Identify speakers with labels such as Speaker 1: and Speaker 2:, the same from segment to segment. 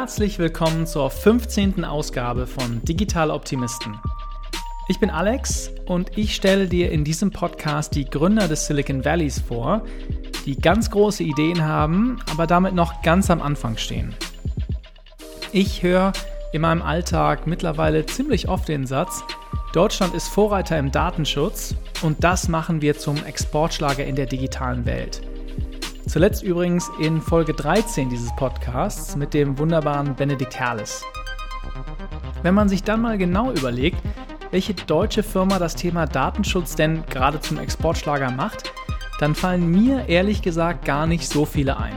Speaker 1: Herzlich willkommen zur 15. Ausgabe von Digital Optimisten. Ich bin Alex und ich stelle dir in diesem Podcast die Gründer des Silicon Valleys vor, die ganz große Ideen haben, aber damit noch ganz am Anfang stehen. Ich höre in meinem Alltag mittlerweile ziemlich oft den Satz, Deutschland ist Vorreiter im Datenschutz und das machen wir zum Exportschlager in der digitalen Welt. Zuletzt übrigens in Folge 13 dieses Podcasts mit dem wunderbaren Benedikt Herles. Wenn man sich dann mal genau überlegt, welche deutsche Firma das Thema Datenschutz denn gerade zum Exportschlager macht, dann fallen mir ehrlich gesagt gar nicht so viele ein.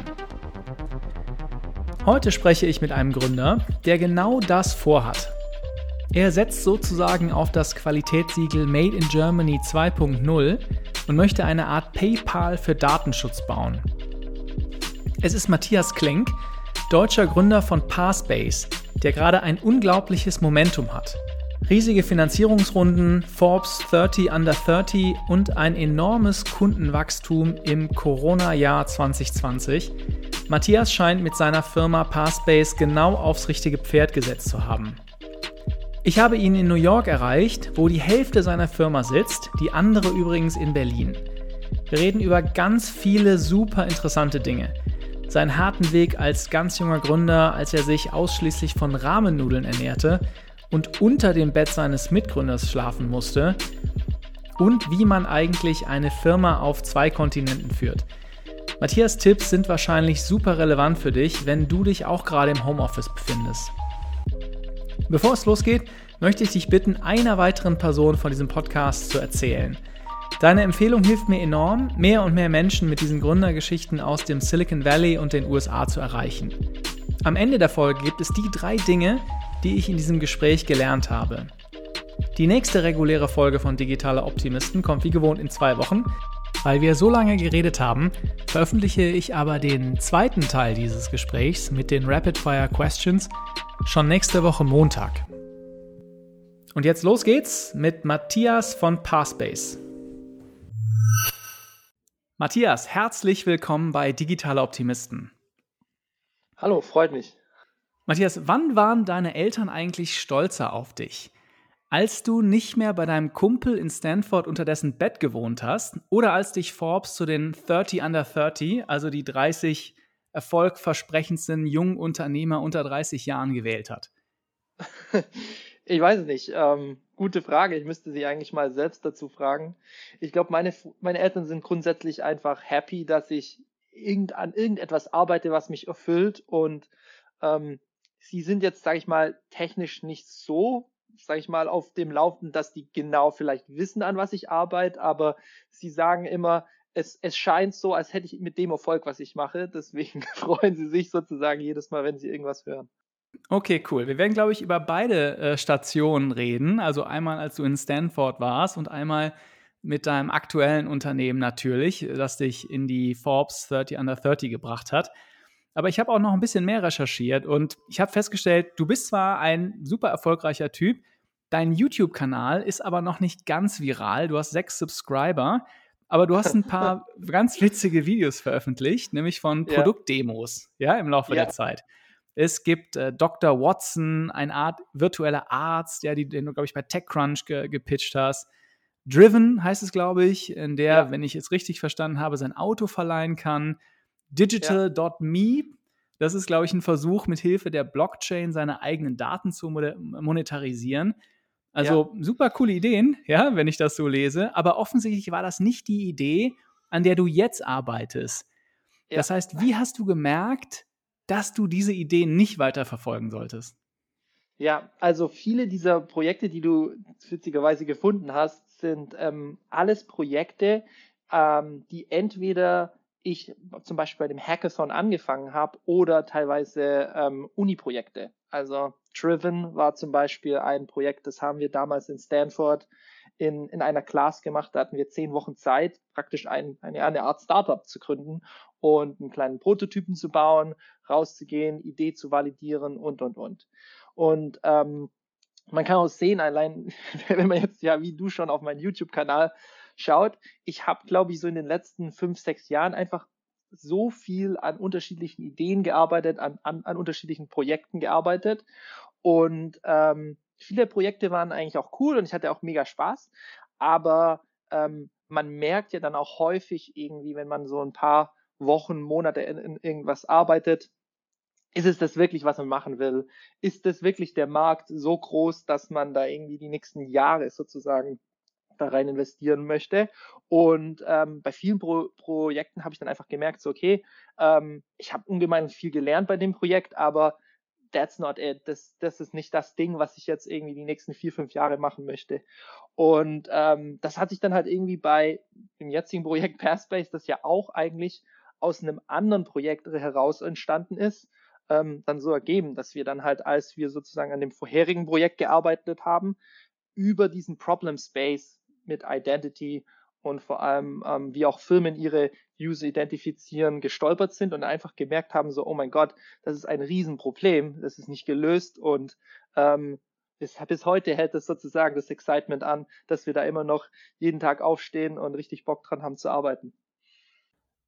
Speaker 1: Heute spreche ich mit einem Gründer, der genau das vorhat. Er setzt sozusagen auf das Qualitätssiegel Made in Germany 2.0 und möchte eine Art PayPal für Datenschutz bauen. Es ist Matthias Klenk, deutscher Gründer von Parspace, der gerade ein unglaubliches Momentum hat. Riesige Finanzierungsrunden, Forbes 30 Under 30 und ein enormes Kundenwachstum im Corona-Jahr 2020. Matthias scheint mit seiner Firma Parspace genau aufs richtige Pferd gesetzt zu haben. Ich habe ihn in New York erreicht, wo die Hälfte seiner Firma sitzt, die andere übrigens in Berlin. Wir reden über ganz viele super interessante Dinge seinen harten Weg als ganz junger Gründer, als er sich ausschließlich von Rahmennudeln ernährte und unter dem Bett seines Mitgründers schlafen musste und wie man eigentlich eine Firma auf zwei Kontinenten führt. Matthias Tipps sind wahrscheinlich super relevant für dich, wenn du dich auch gerade im Homeoffice befindest. Bevor es losgeht, möchte ich dich bitten, einer weiteren Person von diesem Podcast zu erzählen – Deine Empfehlung hilft mir enorm, mehr und mehr Menschen mit diesen Gründergeschichten aus dem Silicon Valley und den USA zu erreichen. Am Ende der Folge gibt es die drei Dinge, die ich in diesem Gespräch gelernt habe. Die nächste reguläre Folge von Digitale Optimisten kommt wie gewohnt in zwei Wochen. Weil wir so lange geredet haben, veröffentliche ich aber den zweiten Teil dieses Gesprächs mit den Rapid Fire Questions schon nächste Woche Montag. Und jetzt los geht's mit Matthias von Parspace. Matthias, herzlich willkommen bei Digitale Optimisten.
Speaker 2: Hallo, freut mich.
Speaker 1: Matthias, wann waren deine Eltern eigentlich stolzer auf dich? Als du nicht mehr bei deinem Kumpel in Stanford unter dessen Bett gewohnt hast oder als dich Forbes zu den 30 under 30, also die 30 erfolgversprechendsten jungen Unternehmer unter 30 Jahren gewählt hat?
Speaker 2: Ich weiß es nicht. Ähm, gute Frage. Ich müsste sie eigentlich mal selbst dazu fragen. Ich glaube, meine, meine Eltern sind grundsätzlich einfach happy, dass ich irgend, an irgendetwas arbeite, was mich erfüllt. Und ähm, sie sind jetzt, sage ich mal, technisch nicht so, sage ich mal, auf dem Laufenden, dass die genau vielleicht wissen, an was ich arbeite. Aber sie sagen immer, es, es scheint so, als hätte ich mit dem Erfolg, was ich mache. Deswegen freuen sie sich sozusagen jedes Mal, wenn sie irgendwas hören.
Speaker 1: Okay, cool. Wir werden, glaube ich, über beide äh, Stationen reden. Also einmal, als du in Stanford warst und einmal mit deinem aktuellen Unternehmen natürlich, das dich in die Forbes 30 Under 30 gebracht hat. Aber ich habe auch noch ein bisschen mehr recherchiert und ich habe festgestellt, du bist zwar ein super erfolgreicher Typ, dein YouTube-Kanal ist aber noch nicht ganz viral. Du hast sechs Subscriber, aber du hast ein paar ganz witzige Videos veröffentlicht, nämlich von Produktdemos, ja, im Laufe ja. der Zeit. Es gibt äh, Dr. Watson, eine Art virtueller Arzt, ja, die, den du, glaube ich, bei TechCrunch ge gepitcht hast. Driven heißt es, glaube ich, in der, ja. wenn ich es richtig verstanden habe, sein Auto verleihen kann. Digital.me, das ist, glaube ich, ein Versuch, mit Hilfe der Blockchain seine eigenen Daten zu monetarisieren. Also ja. super coole Ideen, ja, wenn ich das so lese. Aber offensichtlich war das nicht die Idee, an der du jetzt arbeitest. Ja. Das heißt, wie hast du gemerkt, dass du diese Ideen nicht weiterverfolgen solltest?
Speaker 2: Ja, also viele dieser Projekte, die du witzigerweise gefunden hast, sind ähm, alles Projekte, ähm, die entweder ich zum Beispiel bei dem Hackathon angefangen habe oder teilweise ähm, Uni-Projekte. Also Driven war zum Beispiel ein Projekt, das haben wir damals in Stanford in, in einer Class gemacht. Da hatten wir zehn Wochen Zeit, praktisch ein, eine, eine Art Startup zu gründen und einen kleinen Prototypen zu bauen, rauszugehen, Idee zu validieren und, und, und. Und ähm, man kann auch sehen, allein wenn man jetzt ja wie du schon auf meinen YouTube-Kanal schaut, ich habe, glaube ich, so in den letzten fünf, sechs Jahren einfach so viel an unterschiedlichen Ideen gearbeitet, an, an, an unterschiedlichen Projekten gearbeitet. Und ähm, viele Projekte waren eigentlich auch cool und ich hatte auch mega Spaß. Aber ähm, man merkt ja dann auch häufig irgendwie, wenn man so ein paar Wochen, Monate in, in irgendwas arbeitet, ist es das wirklich, was man machen will? Ist das wirklich der Markt so groß, dass man da irgendwie die nächsten Jahre sozusagen da rein investieren möchte? Und ähm, bei vielen Pro Projekten habe ich dann einfach gemerkt, so okay, ähm, ich habe ungemein viel gelernt bei dem Projekt, aber that's not it. Das, das ist nicht das Ding, was ich jetzt irgendwie die nächsten vier, fünf Jahre machen möchte. Und ähm, das hat sich dann halt irgendwie bei dem jetzigen Projekt Pairspace, das ja auch eigentlich aus einem anderen Projekt heraus entstanden ist, ähm, dann so ergeben, dass wir dann halt, als wir sozusagen an dem vorherigen Projekt gearbeitet haben, über diesen Problem Space mit Identity und vor allem, ähm, wie auch Firmen ihre User identifizieren, gestolpert sind und einfach gemerkt haben, so, oh mein Gott, das ist ein Riesenproblem, das ist nicht gelöst und ähm, bis, bis heute hält es sozusagen das Excitement an, dass wir da immer noch jeden Tag aufstehen und richtig Bock dran haben zu arbeiten.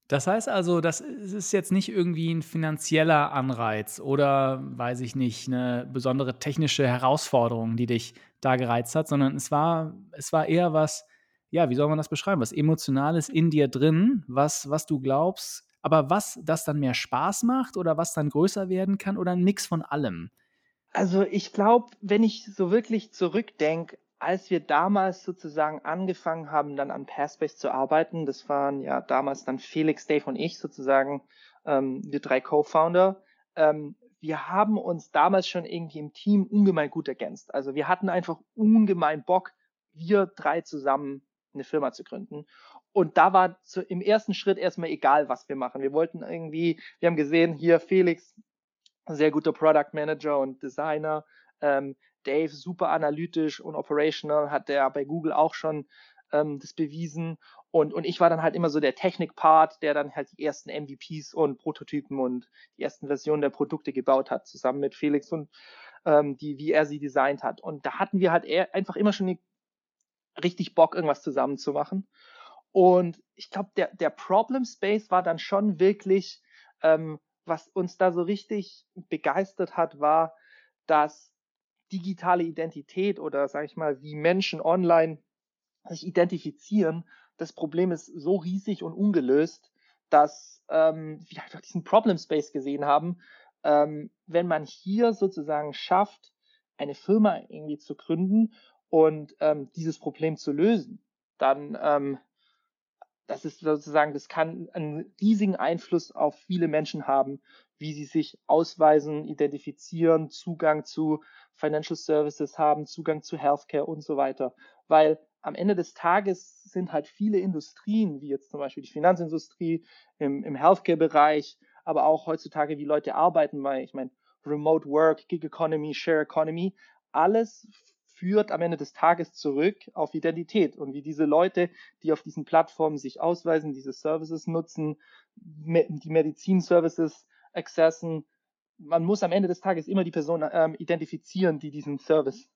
Speaker 1: Das heißt also, das ist jetzt nicht irgendwie ein finanzieller Anreiz oder, weiß ich nicht, eine besondere technische Herausforderung, die dich da gereizt hat, sondern es war, es war eher was, ja, wie soll man das beschreiben? Was Emotionales in dir drin, was, was du glaubst, aber was das dann mehr Spaß macht oder was dann größer werden kann oder ein Mix von allem?
Speaker 2: Also ich glaube, wenn ich so wirklich zurückdenke, als wir damals sozusagen angefangen haben, dann an Pairspace zu arbeiten, das waren ja damals dann Felix, Dave und ich sozusagen, ähm, wir drei Co-Founder, ähm, wir haben uns damals schon irgendwie im Team ungemein gut ergänzt. Also wir hatten einfach ungemein Bock, wir drei zusammen eine Firma zu gründen. Und da war zu, im ersten Schritt erstmal egal, was wir machen. Wir wollten irgendwie, wir haben gesehen, hier Felix, sehr guter Product Manager und Designer, ähm, Dave super analytisch und operational, hat der bei Google auch schon ähm, das bewiesen. Und, und ich war dann halt immer so der Technik-Part, der dann halt die ersten MVPs und Prototypen und die ersten Versionen der Produkte gebaut hat, zusammen mit Felix und ähm, die, wie er sie designt hat. Und da hatten wir halt eher, einfach immer schon richtig Bock, irgendwas zusammen zu machen. Und ich glaube, der, der Problem Space war dann schon wirklich, ähm, was uns da so richtig begeistert hat, war, dass digitale Identität oder sage ich mal, wie Menschen online sich identifizieren, das Problem ist so riesig und ungelöst, dass ähm, wir einfach diesen Problem Space gesehen haben. Ähm, wenn man hier sozusagen schafft, eine Firma irgendwie zu gründen und ähm, dieses Problem zu lösen, dann ähm, das ist sozusagen, das kann einen riesigen Einfluss auf viele Menschen haben, wie sie sich ausweisen, identifizieren, Zugang zu Financial Services haben, Zugang zu Healthcare und so weiter. Weil am Ende des Tages sind halt viele Industrien, wie jetzt zum Beispiel die Finanzindustrie im, im Healthcare-Bereich, aber auch heutzutage, wie Leute arbeiten, weil ich meine, Remote Work, Gig Economy, Share Economy, alles führt am Ende des Tages zurück auf Identität und wie diese Leute, die auf diesen Plattformen sich ausweisen, diese Services nutzen, die Medizinservices accessen. Man muss am Ende des Tages immer die Person ähm, identifizieren, die diesen Service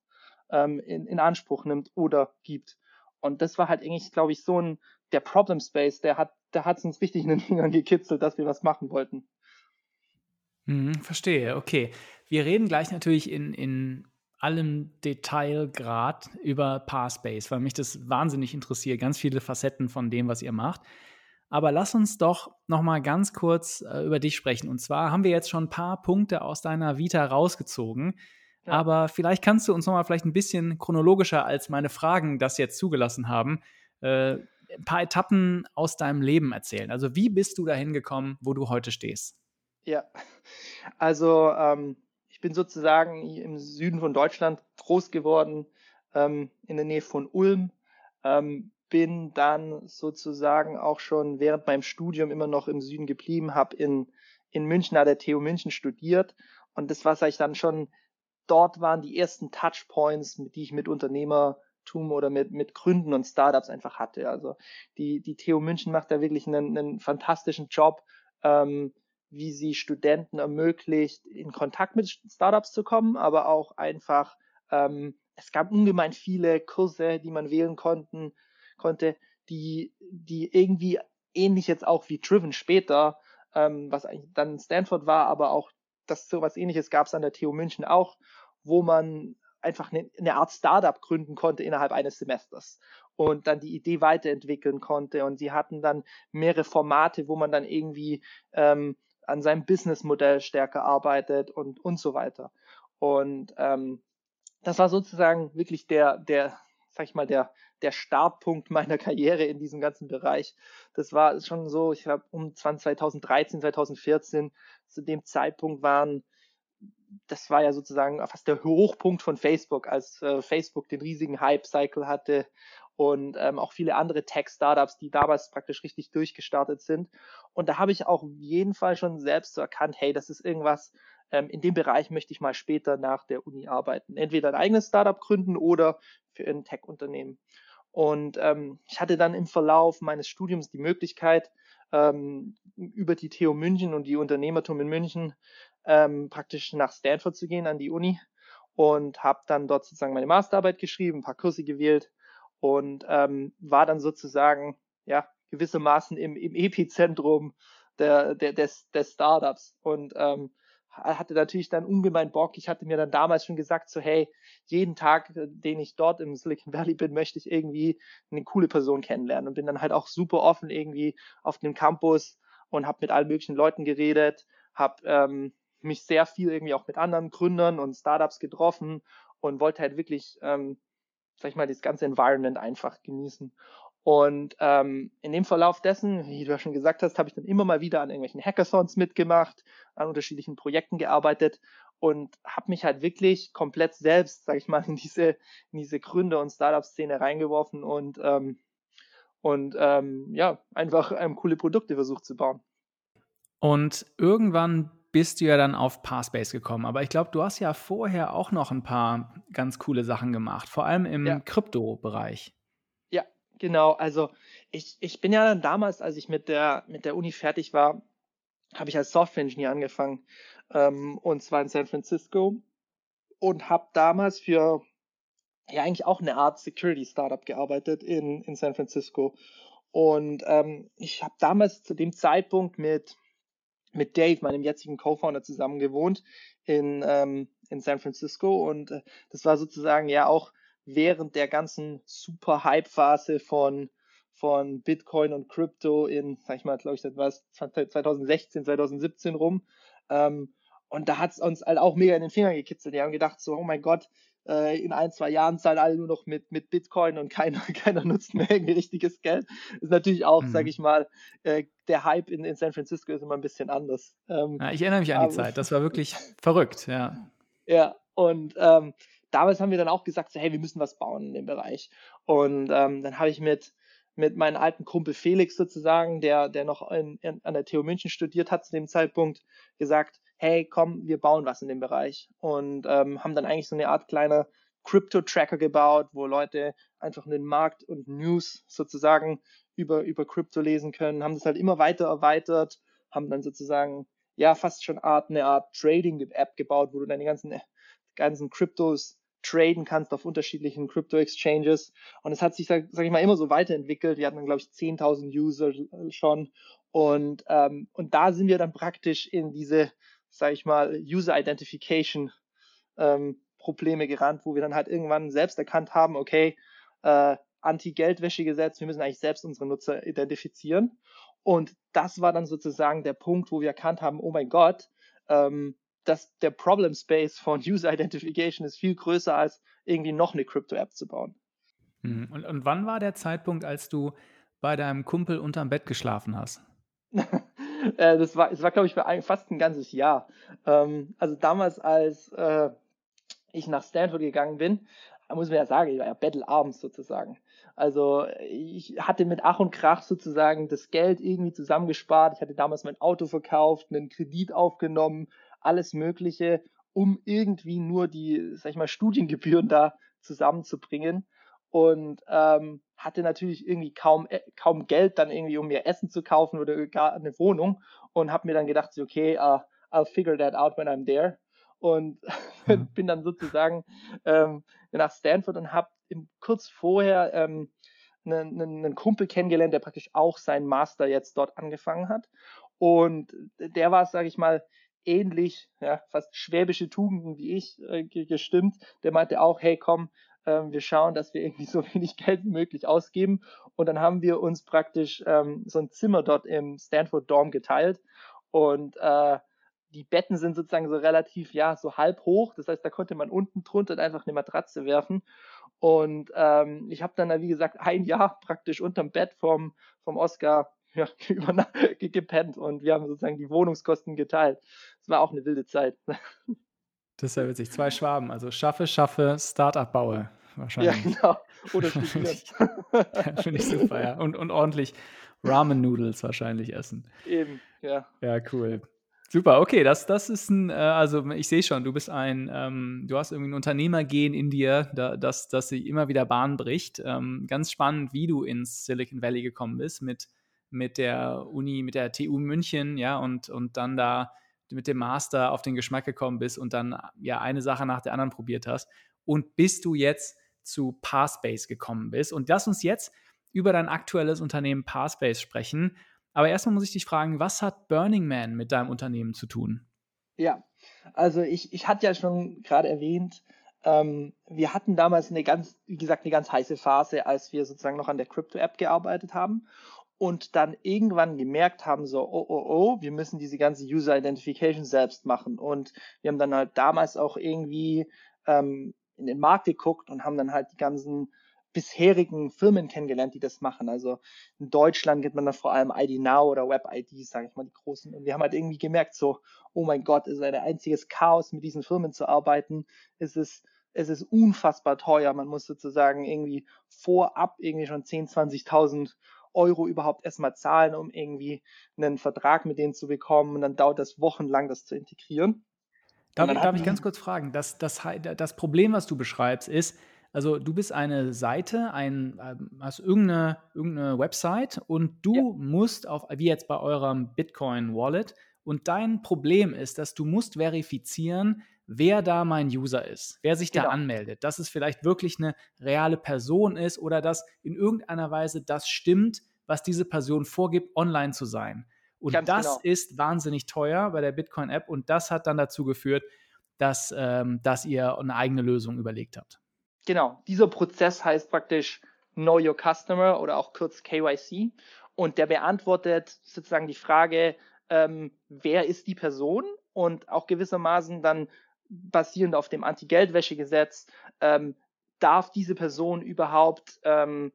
Speaker 2: ähm, in, in Anspruch nimmt oder gibt. Und das war halt eigentlich, glaube ich, so ein, der Problem Space, der hat, der hat uns richtig in den Fingern gekitzelt, dass wir was machen wollten.
Speaker 1: Hm, verstehe, okay. Wir reden gleich natürlich in, in allem Detailgrad über Parspace, weil mich das wahnsinnig interessiert, ganz viele Facetten von dem, was ihr macht. Aber lass uns doch noch mal ganz kurz äh, über dich sprechen. Und zwar haben wir jetzt schon ein paar Punkte aus deiner Vita rausgezogen. Ja. Aber vielleicht kannst du uns noch mal vielleicht ein bisschen chronologischer, als meine Fragen das jetzt zugelassen haben, äh, ein paar Etappen aus deinem Leben erzählen. Also wie bist du dahin gekommen, wo du heute stehst?
Speaker 2: Ja, also ähm, ich bin sozusagen im Süden von Deutschland groß geworden, ähm, in der Nähe von Ulm. Ähm, bin dann sozusagen auch schon während meinem Studium immer noch im Süden geblieben, habe in, in München an der TU München studiert und das war ich dann schon, dort waren die ersten Touchpoints, die ich mit Unternehmertum oder mit, mit Gründen und Startups einfach hatte. Also die, die TU München macht da wirklich einen, einen fantastischen Job, ähm, wie sie Studenten ermöglicht, in Kontakt mit Startups zu kommen, aber auch einfach, ähm, es gab ungemein viele Kurse, die man wählen konnten, konnte, die, die irgendwie ähnlich jetzt auch wie Driven später ähm, was eigentlich dann Stanford war, aber auch das so was ähnliches gab es an der TU München auch, wo man einfach eine, eine Art Startup gründen konnte innerhalb eines Semesters und dann die Idee weiterentwickeln konnte. Und sie hatten dann mehrere Formate, wo man dann irgendwie ähm, an seinem Businessmodell stärker arbeitet und, und so weiter. Und ähm, das war sozusagen wirklich der, der, sag ich mal, der, der Startpunkt meiner Karriere in diesem ganzen Bereich. Das war schon so, ich glaube, um 2013, 2014, zu dem Zeitpunkt waren, das war ja sozusagen fast der Hochpunkt von Facebook, als äh, Facebook den riesigen Hype-Cycle hatte und ähm, auch viele andere Tech-Startups, die damals praktisch richtig durchgestartet sind. Und da habe ich auch auf jeden Fall schon selbst so erkannt, hey, das ist irgendwas, ähm, in dem Bereich möchte ich mal später nach der Uni arbeiten. Entweder ein eigenes Startup gründen oder für ein Tech-Unternehmen. Und ähm, ich hatte dann im Verlauf meines Studiums die Möglichkeit, ähm, über die TU München und die Unternehmertum in München ähm, praktisch nach Stanford zu gehen, an die Uni. Und habe dann dort sozusagen meine Masterarbeit geschrieben, ein paar Kurse gewählt und ähm, war dann sozusagen ja gewissermaßen im, im Epizentrum der, der, des, des Startups. Und ähm, hatte natürlich dann ungemein Bock. Ich hatte mir dann damals schon gesagt, so hey, jeden Tag, äh, den ich dort im Silicon Valley bin, möchte ich irgendwie eine coole Person kennenlernen und bin dann halt auch super offen irgendwie auf dem Campus und habe mit allen möglichen Leuten geredet, habe ähm, mich sehr viel irgendwie auch mit anderen Gründern und Startups getroffen und wollte halt wirklich, ähm, sag ich mal, das ganze Environment einfach genießen. Und ähm, in dem Verlauf dessen, wie du ja schon gesagt hast, habe ich dann immer mal wieder an irgendwelchen Hackathons mitgemacht, an unterschiedlichen Projekten gearbeitet und habe mich halt wirklich komplett selbst, sage ich mal, in diese, in diese Gründer- und Startup-Szene reingeworfen und, ähm, und ähm, ja, einfach ähm, coole Produkte versucht zu bauen.
Speaker 1: Und irgendwann bist du ja dann auf Parspace gekommen. Aber ich glaube, du hast ja vorher auch noch ein paar ganz coole Sachen gemacht, vor allem im ja. Krypto-Bereich.
Speaker 2: Genau, also ich, ich bin ja dann damals, als ich mit der, mit der Uni fertig war, habe ich als Software Engineer angefangen. Ähm, und zwar in San Francisco. Und habe damals für ja eigentlich auch eine Art Security Startup gearbeitet in, in San Francisco. Und ähm, ich habe damals zu dem Zeitpunkt mit, mit Dave, meinem jetzigen Co-Founder, zusammen gewohnt in, ähm, in San Francisco. Und äh, das war sozusagen ja auch während der ganzen super Hype-Phase von, von Bitcoin und Crypto in, sag ich mal, glaube ich, das war 2016, 2017 rum. Ähm, und da hat es uns halt auch mega in den Fingern gekitzelt. Die haben gedacht, so, oh mein Gott, in ein, zwei Jahren zahlen alle nur noch mit, mit Bitcoin und keiner, keiner nutzt mehr irgendwie richtiges Geld. Das ist natürlich auch, mhm. sag ich mal, äh, der Hype in, in San Francisco ist immer ein bisschen anders.
Speaker 1: Ähm, ja, ich erinnere mich an die Zeit, das war wirklich verrückt, ja.
Speaker 2: Ja, und ähm, damals haben wir dann auch gesagt, so, hey, wir müssen was bauen in dem Bereich. Und ähm, dann habe ich mit, mit meinem alten Kumpel Felix sozusagen, der, der noch in, in, an der TU München studiert hat zu dem Zeitpunkt, gesagt, hey, komm, wir bauen was in dem Bereich. Und ähm, haben dann eigentlich so eine Art kleiner Crypto-Tracker gebaut, wo Leute einfach den Markt und News sozusagen über, über Crypto lesen können, haben das halt immer weiter erweitert, haben dann sozusagen ja fast schon Art, eine Art Trading-App gebaut, wo du deine ganzen, ganzen Kryptos traden kannst auf unterschiedlichen Crypto-Exchanges. Und es hat sich, sag, sag, ich mal, immer so weiterentwickelt. Wir hatten dann, glaube ich, 10.000 User schon. Und, ähm, und da sind wir dann praktisch in diese, sag ich mal, User Identification ähm, Probleme gerannt, wo wir dann halt irgendwann selbst erkannt haben, okay, äh, Anti-Geldwäsche-Gesetz, wir müssen eigentlich selbst unsere Nutzer identifizieren. Und das war dann sozusagen der Punkt, wo wir erkannt haben, oh mein Gott, ähm, dass der Problem Space von User Identification ist viel größer als irgendwie noch eine Crypto-App zu bauen.
Speaker 1: Mhm. Und, und wann war der Zeitpunkt, als du bei deinem Kumpel unterm Bett geschlafen hast?
Speaker 2: Äh, das war, das war glaube ich, für fast ein ganzes Jahr. Ähm, also damals, als äh, ich nach Stanford gegangen bin, muss man ja sagen, ich war ja bettelabends sozusagen. Also ich hatte mit Ach und Krach sozusagen das Geld irgendwie zusammengespart. Ich hatte damals mein Auto verkauft, einen Kredit aufgenommen, alles Mögliche, um irgendwie nur die, sag ich mal, Studiengebühren da zusammenzubringen. Und ähm, hatte natürlich irgendwie kaum, äh, kaum Geld dann irgendwie, um mir Essen zu kaufen oder gar eine Wohnung. Und habe mir dann gedacht, okay, uh, I'll figure that out when I'm there. Und mhm. bin dann sozusagen ähm, nach Stanford und habe kurz vorher ähm, einen, einen Kumpel kennengelernt, der praktisch auch seinen Master jetzt dort angefangen hat. Und der war, sage ich mal, ähnlich, ja, fast schwäbische Tugenden wie ich äh, gestimmt. Der meinte auch, hey, komm, äh, wir schauen, dass wir irgendwie so wenig Geld wie möglich ausgeben. Und dann haben wir uns praktisch ähm, so ein Zimmer dort im Stanford Dorm geteilt. Und äh, die Betten sind sozusagen so relativ, ja, so halb hoch. Das heißt, da konnte man unten drunter einfach eine Matratze werfen. Und ähm, ich habe dann, wie gesagt, ein Jahr praktisch unterm Bett vom, vom Oscar ja, gepennt und wir haben sozusagen die Wohnungskosten geteilt. Das war auch eine wilde Zeit.
Speaker 1: Das ist ja witzig. Zwei Schwaben, also schaffe, schaffe, Startup baue. Wahrscheinlich.
Speaker 2: Ja, genau. Oder studieren.
Speaker 1: Finde ich super, ja. Und, und ordentlich Ramen-Noodles wahrscheinlich essen.
Speaker 2: Eben, ja.
Speaker 1: Ja, cool. Super, okay, das, das ist ein, äh, also ich sehe schon, du bist ein, ähm, du hast irgendwie ein Unternehmergehen in dir, da, das, das sich immer wieder Bahn bricht. Ähm, ganz spannend, wie du ins Silicon Valley gekommen bist mit, mit der Uni, mit der TU München, ja, und, und dann da mit dem Master auf den Geschmack gekommen bist und dann ja eine Sache nach der anderen probiert hast und bis du jetzt zu Parspace gekommen bist. Und lass uns jetzt über dein aktuelles Unternehmen Parspace sprechen. Aber erstmal muss ich dich fragen, was hat Burning Man mit deinem Unternehmen zu tun?
Speaker 2: Ja, also ich, ich hatte ja schon gerade erwähnt, ähm, wir hatten damals eine ganz, wie gesagt, eine ganz heiße Phase, als wir sozusagen noch an der Crypto-App gearbeitet haben und dann irgendwann gemerkt haben, so, oh, oh, oh, wir müssen diese ganze User Identification selbst machen. Und wir haben dann halt damals auch irgendwie ähm, in den Markt geguckt und haben dann halt die ganzen bisherigen Firmen kennengelernt, die das machen. Also in Deutschland geht man dann vor allem ID Now oder Web IDs, sage ich mal, die großen. Und wir haben halt irgendwie gemerkt, so, oh mein Gott, es ist ein einziges Chaos, mit diesen Firmen zu arbeiten. Es ist, es ist unfassbar teuer. Man muss sozusagen irgendwie vorab irgendwie schon 10.000, 20.000 Euro überhaupt erstmal zahlen, um irgendwie einen Vertrag mit denen zu bekommen. Und dann dauert das wochenlang, das zu integrieren.
Speaker 1: Darf, darf ich ganz kurz fragen? Das, das, das Problem, was du beschreibst, ist, also du bist eine Seite, ein, ähm, hast irgendeine, irgendeine Website und du ja. musst auf, wie jetzt bei eurem Bitcoin-Wallet, und dein Problem ist, dass du musst verifizieren, wer da mein User ist, wer sich genau. da anmeldet, dass es vielleicht wirklich eine reale Person ist oder dass in irgendeiner Weise das stimmt, was diese Person vorgibt, online zu sein. Und Ganz das genau. ist wahnsinnig teuer bei der Bitcoin-App und das hat dann dazu geführt, dass, ähm, dass ihr eine eigene Lösung überlegt habt.
Speaker 2: Genau, dieser Prozess heißt praktisch Know Your Customer oder auch kurz KYC und der beantwortet sozusagen die Frage, ähm, wer ist die Person und auch gewissermaßen dann basierend auf dem Anti-Geldwäsche-Gesetz ähm, darf diese Person überhaupt ähm,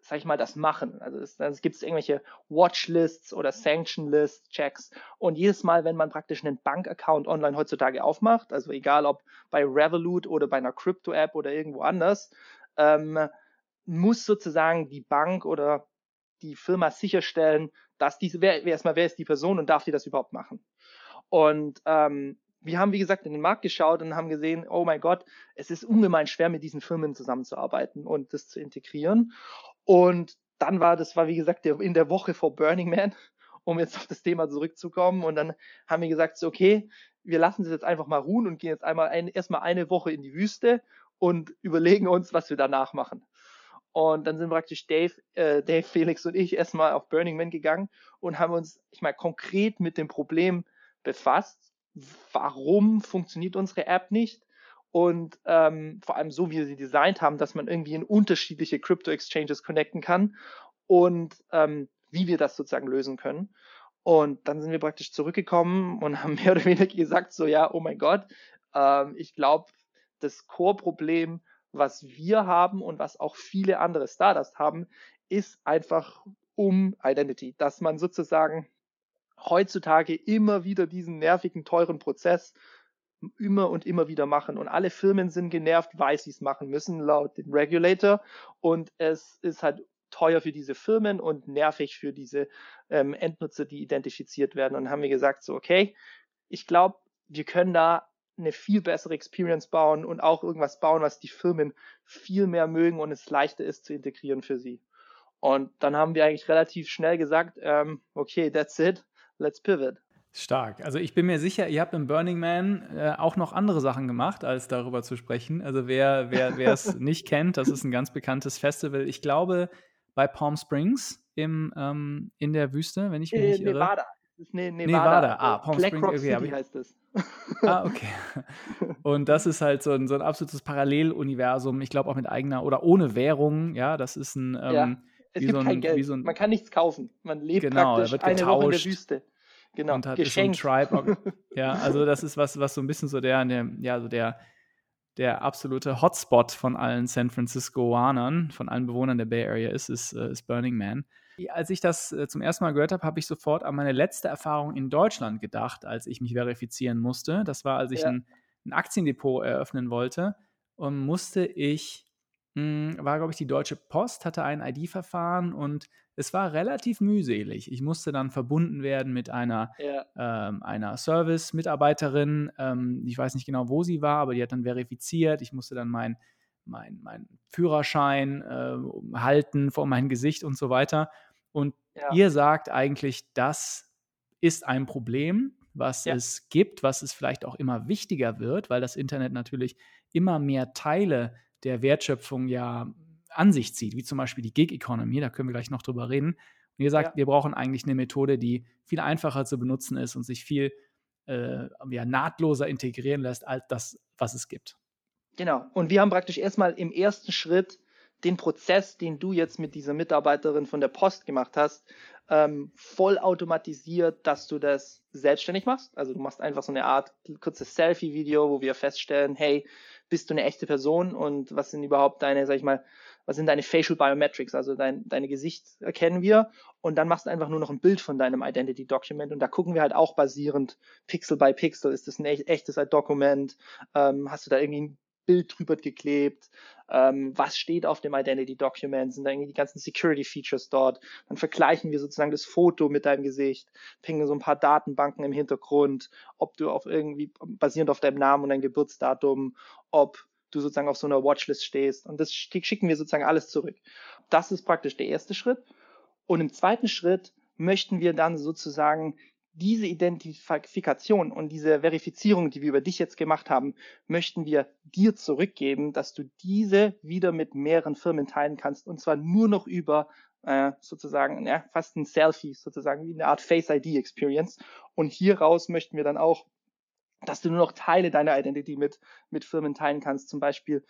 Speaker 2: sag ich mal, das machen. Also es, es gibt irgendwelche Watchlists oder Sanction List Checks und jedes Mal, wenn man praktisch einen Bankaccount online heutzutage aufmacht, also egal ob bei Revolut oder bei einer Crypto-App oder irgendwo anders, ähm, muss sozusagen die Bank oder die Firma sicherstellen, dass diese, wer, erstmal, wer ist die Person und darf die das überhaupt machen? Und ähm, wir haben, wie gesagt, in den Markt geschaut und haben gesehen, oh mein Gott, es ist ungemein schwer, mit diesen Firmen zusammenzuarbeiten und das zu integrieren. Und dann war, das war wie gesagt in der Woche vor Burning Man, um jetzt auf das Thema zurückzukommen. Und dann haben wir gesagt, so, okay, wir lassen es jetzt einfach mal ruhen und gehen jetzt einmal ein, erstmal eine Woche in die Wüste und überlegen uns, was wir danach machen. Und dann sind praktisch Dave, äh, Dave, Felix und ich erstmal auf Burning Man gegangen und haben uns, ich meine, konkret mit dem Problem befasst. Warum funktioniert unsere App nicht? und ähm, vor allem so, wie sie designt haben, dass man irgendwie in unterschiedliche Crypto-Exchanges connecten kann und ähm, wie wir das sozusagen lösen können. Und dann sind wir praktisch zurückgekommen und haben mehr oder weniger gesagt, so ja, oh mein Gott, ähm, ich glaube, das Core-Problem, was wir haben und was auch viele andere Startups haben, ist einfach um Identity, dass man sozusagen heutzutage immer wieder diesen nervigen, teuren Prozess immer und immer wieder machen. Und alle Firmen sind genervt, weil sie es machen müssen, laut dem Regulator. Und es ist halt teuer für diese Firmen und nervig für diese ähm, Endnutzer, die identifiziert werden. Und haben wir gesagt, so, okay, ich glaube, wir können da eine viel bessere Experience bauen und auch irgendwas bauen, was die Firmen viel mehr mögen und es leichter ist zu integrieren für sie. Und dann haben wir eigentlich relativ schnell gesagt, ähm, okay, that's it, let's pivot.
Speaker 1: Stark. Also ich bin mir sicher, ihr habt im Burning Man äh, auch noch andere Sachen gemacht, als darüber zu sprechen. Also wer wer es nicht kennt, das ist ein ganz bekanntes Festival. Ich glaube bei Palm Springs im, ähm, in der Wüste, wenn ich mich nicht irre.
Speaker 2: Nevada. ne Nevada.
Speaker 1: Nevada. Ah,
Speaker 2: Palm Black Rock okay, City heißt es.
Speaker 1: Ah, okay. Und das ist halt so ein, so ein absolutes Paralleluniversum, ich glaube auch mit eigener oder ohne Währung, ja, das ist ein. Ähm,
Speaker 2: ja. Es gibt
Speaker 1: so
Speaker 2: ein, kein Geld. So ein, Man kann nichts kaufen. Man lebt genau, praktisch eine Woche in der Wüste.
Speaker 1: Genau, und hat geschenkt. So Tribe. ja, also das ist was, was so ein bisschen so der, der ja, so der, der absolute Hotspot von allen San Franciscoanern, von allen Bewohnern der Bay Area ist, ist, äh, ist Burning Man. Als ich das äh, zum ersten Mal gehört habe, habe ich sofort an meine letzte Erfahrung in Deutschland gedacht, als ich mich verifizieren musste. Das war, als ich ja. ein, ein Aktiendepot eröffnen wollte und musste ich war, glaube ich, die Deutsche Post, hatte ein ID-Verfahren und es war relativ mühselig. Ich musste dann verbunden werden mit einer, ja. ähm, einer Service-Mitarbeiterin. Ähm, ich weiß nicht genau, wo sie war, aber die hat dann verifiziert. Ich musste dann meinen mein, mein Führerschein äh, halten vor mein Gesicht und so weiter. Und ja. ihr sagt eigentlich, das ist ein Problem, was ja. es gibt, was es vielleicht auch immer wichtiger wird, weil das Internet natürlich immer mehr Teile der Wertschöpfung ja an sich zieht, wie zum Beispiel die Gig Economy, da können wir gleich noch drüber reden. Und ihr sagt, ja. wir brauchen eigentlich eine Methode, die viel einfacher zu benutzen ist und sich viel äh, ja, nahtloser integrieren lässt als das, was es gibt.
Speaker 2: Genau. Und wir haben praktisch erstmal im ersten Schritt den Prozess, den du jetzt mit dieser Mitarbeiterin von der Post gemacht hast, ähm, voll automatisiert, dass du das selbstständig machst. Also du machst einfach so eine Art kurzes Selfie-Video, wo wir feststellen, hey, bist du eine echte Person und was sind überhaupt deine, sag ich mal, was sind deine Facial Biometrics, also dein, deine Gesicht erkennen wir und dann machst du einfach nur noch ein Bild von deinem Identity Document und da gucken wir halt auch basierend Pixel by Pixel, ist das ein echtes Dokument, ähm, hast du da irgendwie ein Bild drüber geklebt, ähm, was steht auf dem Identity Document, sind da irgendwie die ganzen Security Features dort, dann vergleichen wir sozusagen das Foto mit deinem Gesicht, pingen so ein paar Datenbanken im Hintergrund, ob du auf irgendwie basierend auf deinem Namen und deinem Geburtsdatum, ob du sozusagen auf so einer Watchlist stehst. Und das schicken wir sozusagen alles zurück. Das ist praktisch der erste Schritt. Und im zweiten Schritt möchten wir dann sozusagen diese Identifikation und diese Verifizierung, die wir über dich jetzt gemacht haben, möchten wir dir zurückgeben, dass du diese wieder mit mehreren Firmen teilen kannst und zwar nur noch über äh, sozusagen ja, fast ein Selfie, sozusagen wie eine Art Face ID Experience. Und hieraus möchten wir dann auch, dass du nur noch Teile deiner Identity mit, mit Firmen teilen kannst. Zum Beispiel,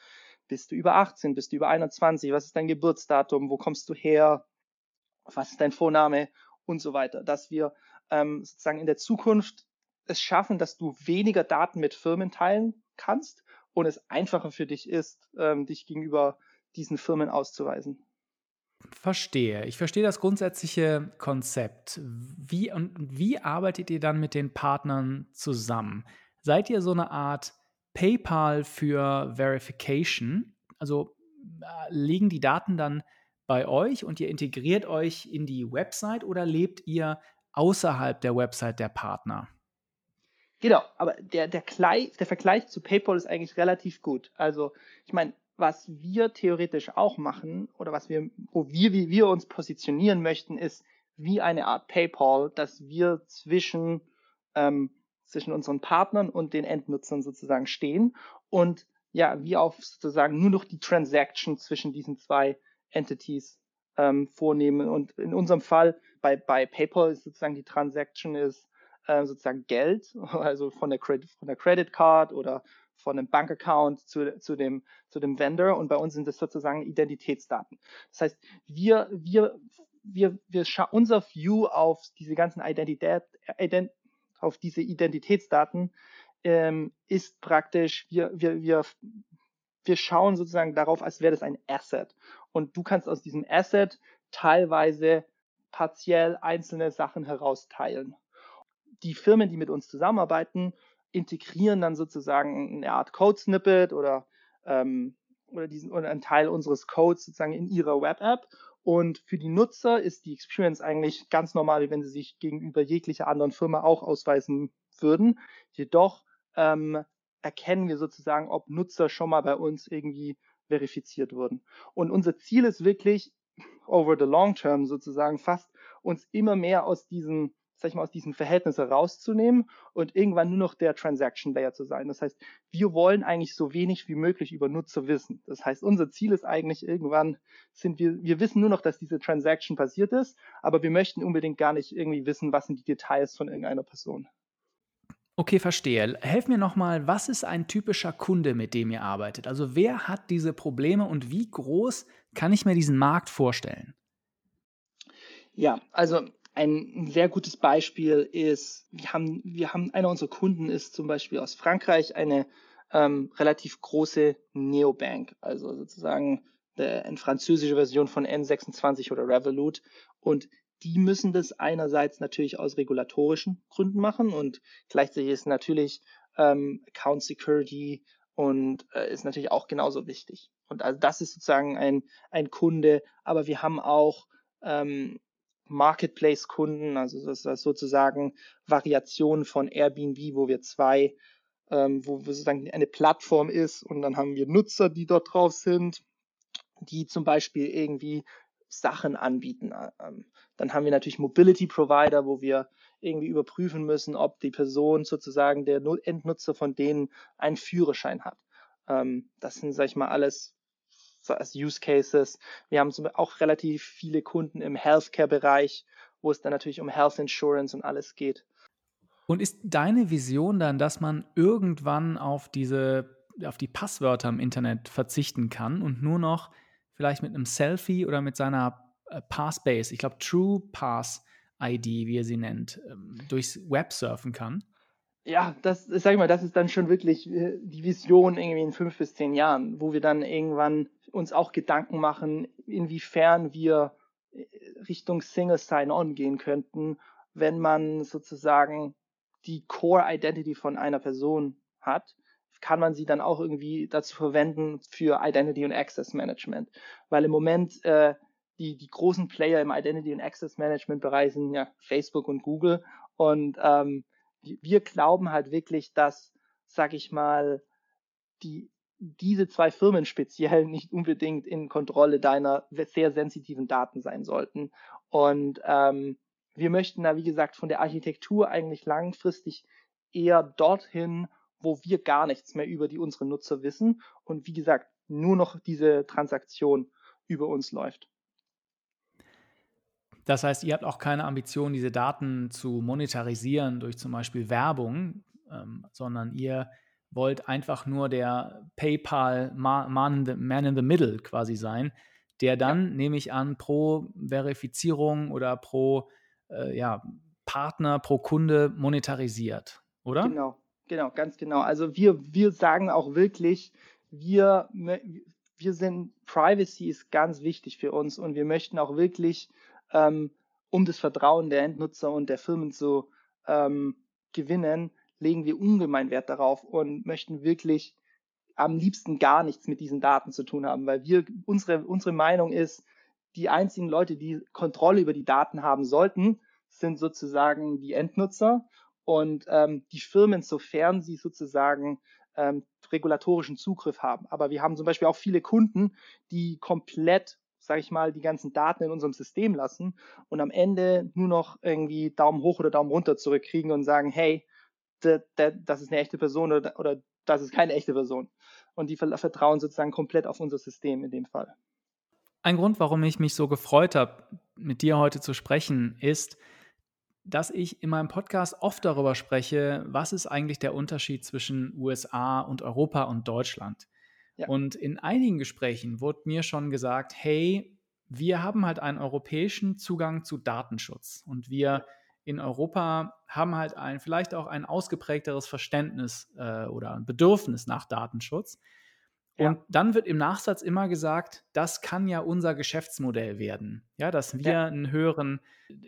Speaker 2: bist du über 18, bist du über 21, was ist dein Geburtsdatum, wo kommst du her, was ist dein Vorname und so weiter. Dass wir ähm, sozusagen in der Zukunft es schaffen, dass du weniger Daten mit Firmen teilen kannst und es einfacher für dich ist, ähm, dich gegenüber diesen Firmen auszuweisen.
Speaker 1: Verstehe. Ich verstehe das grundsätzliche Konzept. Wie und wie arbeitet ihr dann mit den Partnern zusammen? Seid ihr so eine Art PayPal für Verification? Also äh, liegen die Daten dann bei euch und ihr integriert euch in die Website oder lebt ihr außerhalb der Website der Partner.
Speaker 2: Genau, aber der, der, der Vergleich zu PayPal ist eigentlich relativ gut. Also, ich meine, was wir theoretisch auch machen oder was wir, wo wir, wie wir uns positionieren möchten, ist wie eine Art PayPal, dass wir zwischen, ähm, zwischen unseren Partnern und den Endnutzern sozusagen stehen und ja, wie auf sozusagen nur noch die Transaction zwischen diesen zwei Entities ähm, vornehmen. Und in unserem Fall bei, bei PayPal ist sozusagen die Transaction ist äh, sozusagen Geld, also von der, Credit, von der Credit Card oder von einem Bankaccount zu, zu, dem, zu dem Vendor und bei uns sind das sozusagen Identitätsdaten. Das heißt, wir, wir, wir, wir unser View auf diese ganzen Identität, Ident, auf diese Identitätsdaten ähm, ist praktisch, wir, wir, wir, wir schauen sozusagen darauf, als wäre das ein Asset. Und du kannst aus diesem Asset teilweise partiell einzelne Sachen herausteilen. Die Firmen, die mit uns zusammenarbeiten, integrieren dann sozusagen eine Art Code-Snippet oder, ähm, oder, diesen, oder einen Teil unseres Codes sozusagen in ihrer Web-App. Und für die Nutzer ist die Experience eigentlich ganz normal, wie wenn sie sich gegenüber jeglicher anderen Firma auch ausweisen würden. Jedoch ähm, erkennen wir sozusagen, ob Nutzer schon mal bei uns irgendwie verifiziert wurden. Und unser Ziel ist wirklich, over the long term sozusagen, fast uns immer mehr aus diesen sag ich mal, aus diesem Verhältnis herauszunehmen und irgendwann nur noch der Transaction Layer zu sein. Das heißt, wir wollen eigentlich so wenig wie möglich über Nutzer wissen. Das heißt, unser Ziel ist eigentlich irgendwann sind wir, wir wissen nur noch, dass diese Transaction passiert ist, aber wir möchten unbedingt gar nicht irgendwie wissen, was sind die Details von irgendeiner Person.
Speaker 1: Okay, verstehe. Helf mir nochmal, was ist ein typischer Kunde, mit dem ihr arbeitet? Also wer hat diese Probleme und wie groß kann ich mir diesen Markt vorstellen?
Speaker 2: Ja, also ein sehr gutes Beispiel ist, wir haben, wir haben, einer unserer Kunden ist zum Beispiel aus Frankreich eine ähm, relativ große Neobank, also sozusagen der, eine französische Version von N26 oder Revolut. Und die müssen das einerseits natürlich aus regulatorischen Gründen machen und gleichzeitig ist natürlich ähm, Account Security und äh, ist natürlich auch genauso wichtig. Und also das ist sozusagen ein, ein Kunde, aber wir haben auch ähm, Marketplace-Kunden, also das ist sozusagen Variationen von Airbnb, wo wir zwei, ähm, wo sozusagen eine Plattform ist und dann haben wir Nutzer, die dort drauf sind, die zum Beispiel irgendwie Sachen anbieten. Ähm, dann haben wir natürlich Mobility Provider, wo wir irgendwie überprüfen müssen, ob die Person sozusagen der Endnutzer von denen einen Führerschein hat. Ähm, das sind, sag ich mal, alles als Use Cases. Wir haben auch relativ viele Kunden im Healthcare-Bereich, wo es dann natürlich um Health Insurance und alles geht.
Speaker 1: Und ist deine Vision dann, dass man irgendwann auf diese, auf die Passwörter im Internet verzichten kann und nur noch vielleicht mit einem Selfie oder mit seiner äh, Passbase, ich glaube True Pass ID, wie er sie nennt, ähm, durchs Web surfen kann?
Speaker 2: ja, das, sag ich mal, das ist dann schon wirklich äh, die Vision irgendwie in fünf bis zehn Jahren, wo wir dann irgendwann uns auch Gedanken machen, inwiefern wir äh, Richtung Single Sign-On gehen könnten, wenn man sozusagen die Core Identity von einer Person hat, kann man sie dann auch irgendwie dazu verwenden für Identity und Access Management. Weil im Moment äh, die, die großen Player im Identity und Access Management Bereich sind ja Facebook und Google und ähm, wir glauben halt wirklich, dass, sag ich mal, die, diese zwei Firmen speziell nicht unbedingt in Kontrolle deiner sehr sensitiven Daten sein sollten. Und ähm, wir möchten da, wie gesagt, von der Architektur eigentlich langfristig eher dorthin, wo wir gar nichts mehr über die unsere Nutzer wissen und wie gesagt, nur noch diese Transaktion über uns läuft.
Speaker 1: Das heißt, ihr habt auch keine Ambition, diese Daten zu monetarisieren durch zum Beispiel Werbung, ähm, sondern ihr wollt einfach nur der PayPal Man in the, Man in the Middle quasi sein, der dann, ja. nehme ich an, pro Verifizierung oder pro äh, ja, Partner, pro Kunde monetarisiert, oder?
Speaker 2: Genau, genau, ganz genau. Also wir, wir sagen auch wirklich, wir, wir sind, Privacy ist ganz wichtig für uns und wir möchten auch wirklich ähm, um das Vertrauen der Endnutzer und der Firmen zu ähm, gewinnen, legen wir ungemein Wert darauf und möchten wirklich am liebsten gar nichts mit diesen Daten zu tun haben, weil wir unsere unsere Meinung ist, die einzigen Leute, die Kontrolle über die Daten haben sollten, sind sozusagen die Endnutzer und ähm, die Firmen, sofern sie sozusagen ähm, regulatorischen Zugriff haben. Aber wir haben zum Beispiel auch viele Kunden, die komplett sage ich mal, die ganzen Daten in unserem System lassen und am Ende nur noch irgendwie Daumen hoch oder Daumen runter zurückkriegen und sagen, hey, das ist eine echte Person oder, oder das ist keine echte Person. Und die vertrauen sozusagen komplett auf unser System in dem Fall.
Speaker 1: Ein Grund, warum ich mich so gefreut habe, mit dir heute zu sprechen, ist, dass ich in meinem Podcast oft darüber spreche, was ist eigentlich der Unterschied zwischen USA und Europa und Deutschland. Und in einigen Gesprächen wurde mir schon gesagt, hey, wir haben halt einen europäischen Zugang zu Datenschutz und wir in Europa haben halt ein vielleicht auch ein ausgeprägteres Verständnis äh, oder ein Bedürfnis nach Datenschutz. Und ja. dann wird im Nachsatz immer gesagt, das kann ja unser Geschäftsmodell werden. Ja, dass wir ja. einen höheren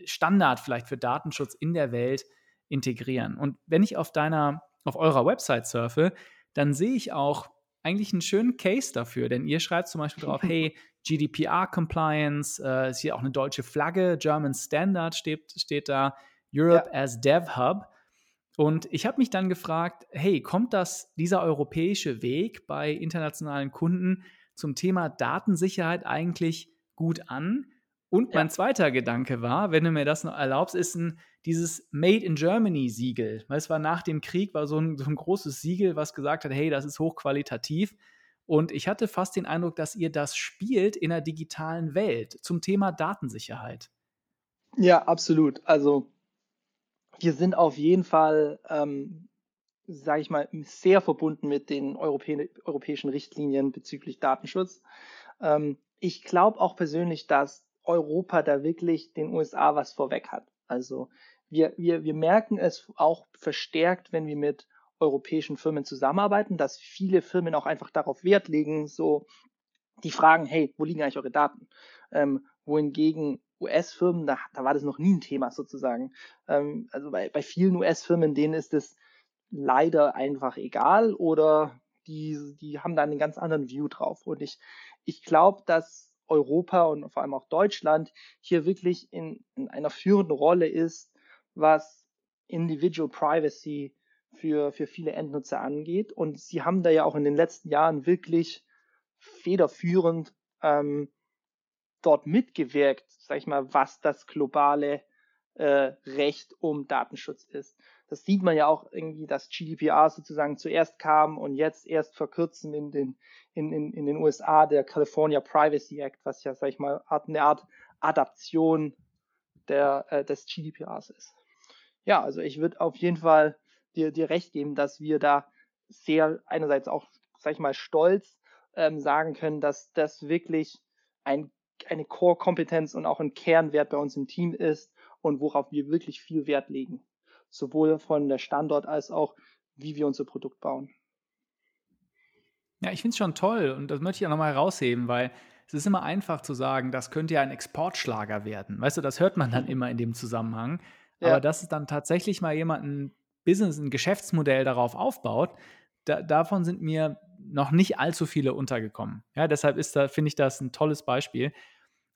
Speaker 1: Standard vielleicht für Datenschutz in der Welt integrieren. Und wenn ich auf deiner, auf eurer Website surfe, dann sehe ich auch eigentlich einen schönen Case dafür, denn ihr schreibt zum Beispiel drauf, hey, GDPR-Compliance, äh, ist hier auch eine deutsche Flagge, German Standard steht, steht da, Europe ja. as Dev Hub. Und ich habe mich dann gefragt, hey, kommt das, dieser europäische Weg bei internationalen Kunden zum Thema Datensicherheit eigentlich gut an? Und mein ja. zweiter Gedanke war, wenn du mir das noch erlaubst, ist ein, dieses Made in Germany Siegel. Weil es war nach dem Krieg, war so ein, so ein großes Siegel, was gesagt hat, hey, das ist hochqualitativ. Und ich hatte fast den Eindruck, dass ihr das spielt in der digitalen Welt zum Thema Datensicherheit.
Speaker 2: Ja, absolut. Also wir sind auf jeden Fall, ähm, sage ich mal, sehr verbunden mit den Europä europäischen Richtlinien bezüglich Datenschutz. Ähm, ich glaube auch persönlich, dass Europa da wirklich den USA was vorweg hat. Also wir, wir, wir merken es auch verstärkt, wenn wir mit europäischen Firmen zusammenarbeiten, dass viele Firmen auch einfach darauf Wert legen, so die fragen, hey, wo liegen eigentlich eure Daten? Ähm, wohingegen US-Firmen, da, da war das noch nie ein Thema sozusagen. Ähm, also bei, bei vielen US-Firmen, denen ist es leider einfach egal oder die, die haben da einen ganz anderen View drauf. Und ich, ich glaube, dass Europa und vor allem auch Deutschland hier wirklich in, in einer führenden Rolle ist, was Individual Privacy für, für viele Endnutzer angeht. Und sie haben da ja auch in den letzten Jahren wirklich federführend ähm, dort mitgewirkt, sag ich mal, was das globale äh, Recht um Datenschutz ist. Das sieht man ja auch irgendwie, dass GDPR sozusagen zuerst kam und jetzt erst vor kurzem in den, in, in, in den USA der California Privacy Act, was ja, sag ich mal, eine Art Adaption der, äh, des GDPRs ist. Ja, also ich würde auf jeden Fall dir, dir recht geben, dass wir da sehr einerseits auch, sag ich mal, stolz ähm, sagen können, dass das wirklich ein, eine Core-Kompetenz und auch ein Kernwert bei uns im Team ist und worauf wir wirklich viel Wert legen. Sowohl von der Standort als auch, wie wir unser Produkt bauen.
Speaker 1: Ja, ich finde es schon toll und das möchte ich auch nochmal herausheben, weil es ist immer einfach zu sagen, das könnte ja ein Exportschlager werden. Weißt du, das hört man dann mhm. immer in dem Zusammenhang. Ja. Aber dass es dann tatsächlich mal jemanden Business, ein Geschäftsmodell darauf aufbaut, da, davon sind mir noch nicht allzu viele untergekommen. Ja, deshalb ist da, finde ich das ein tolles Beispiel.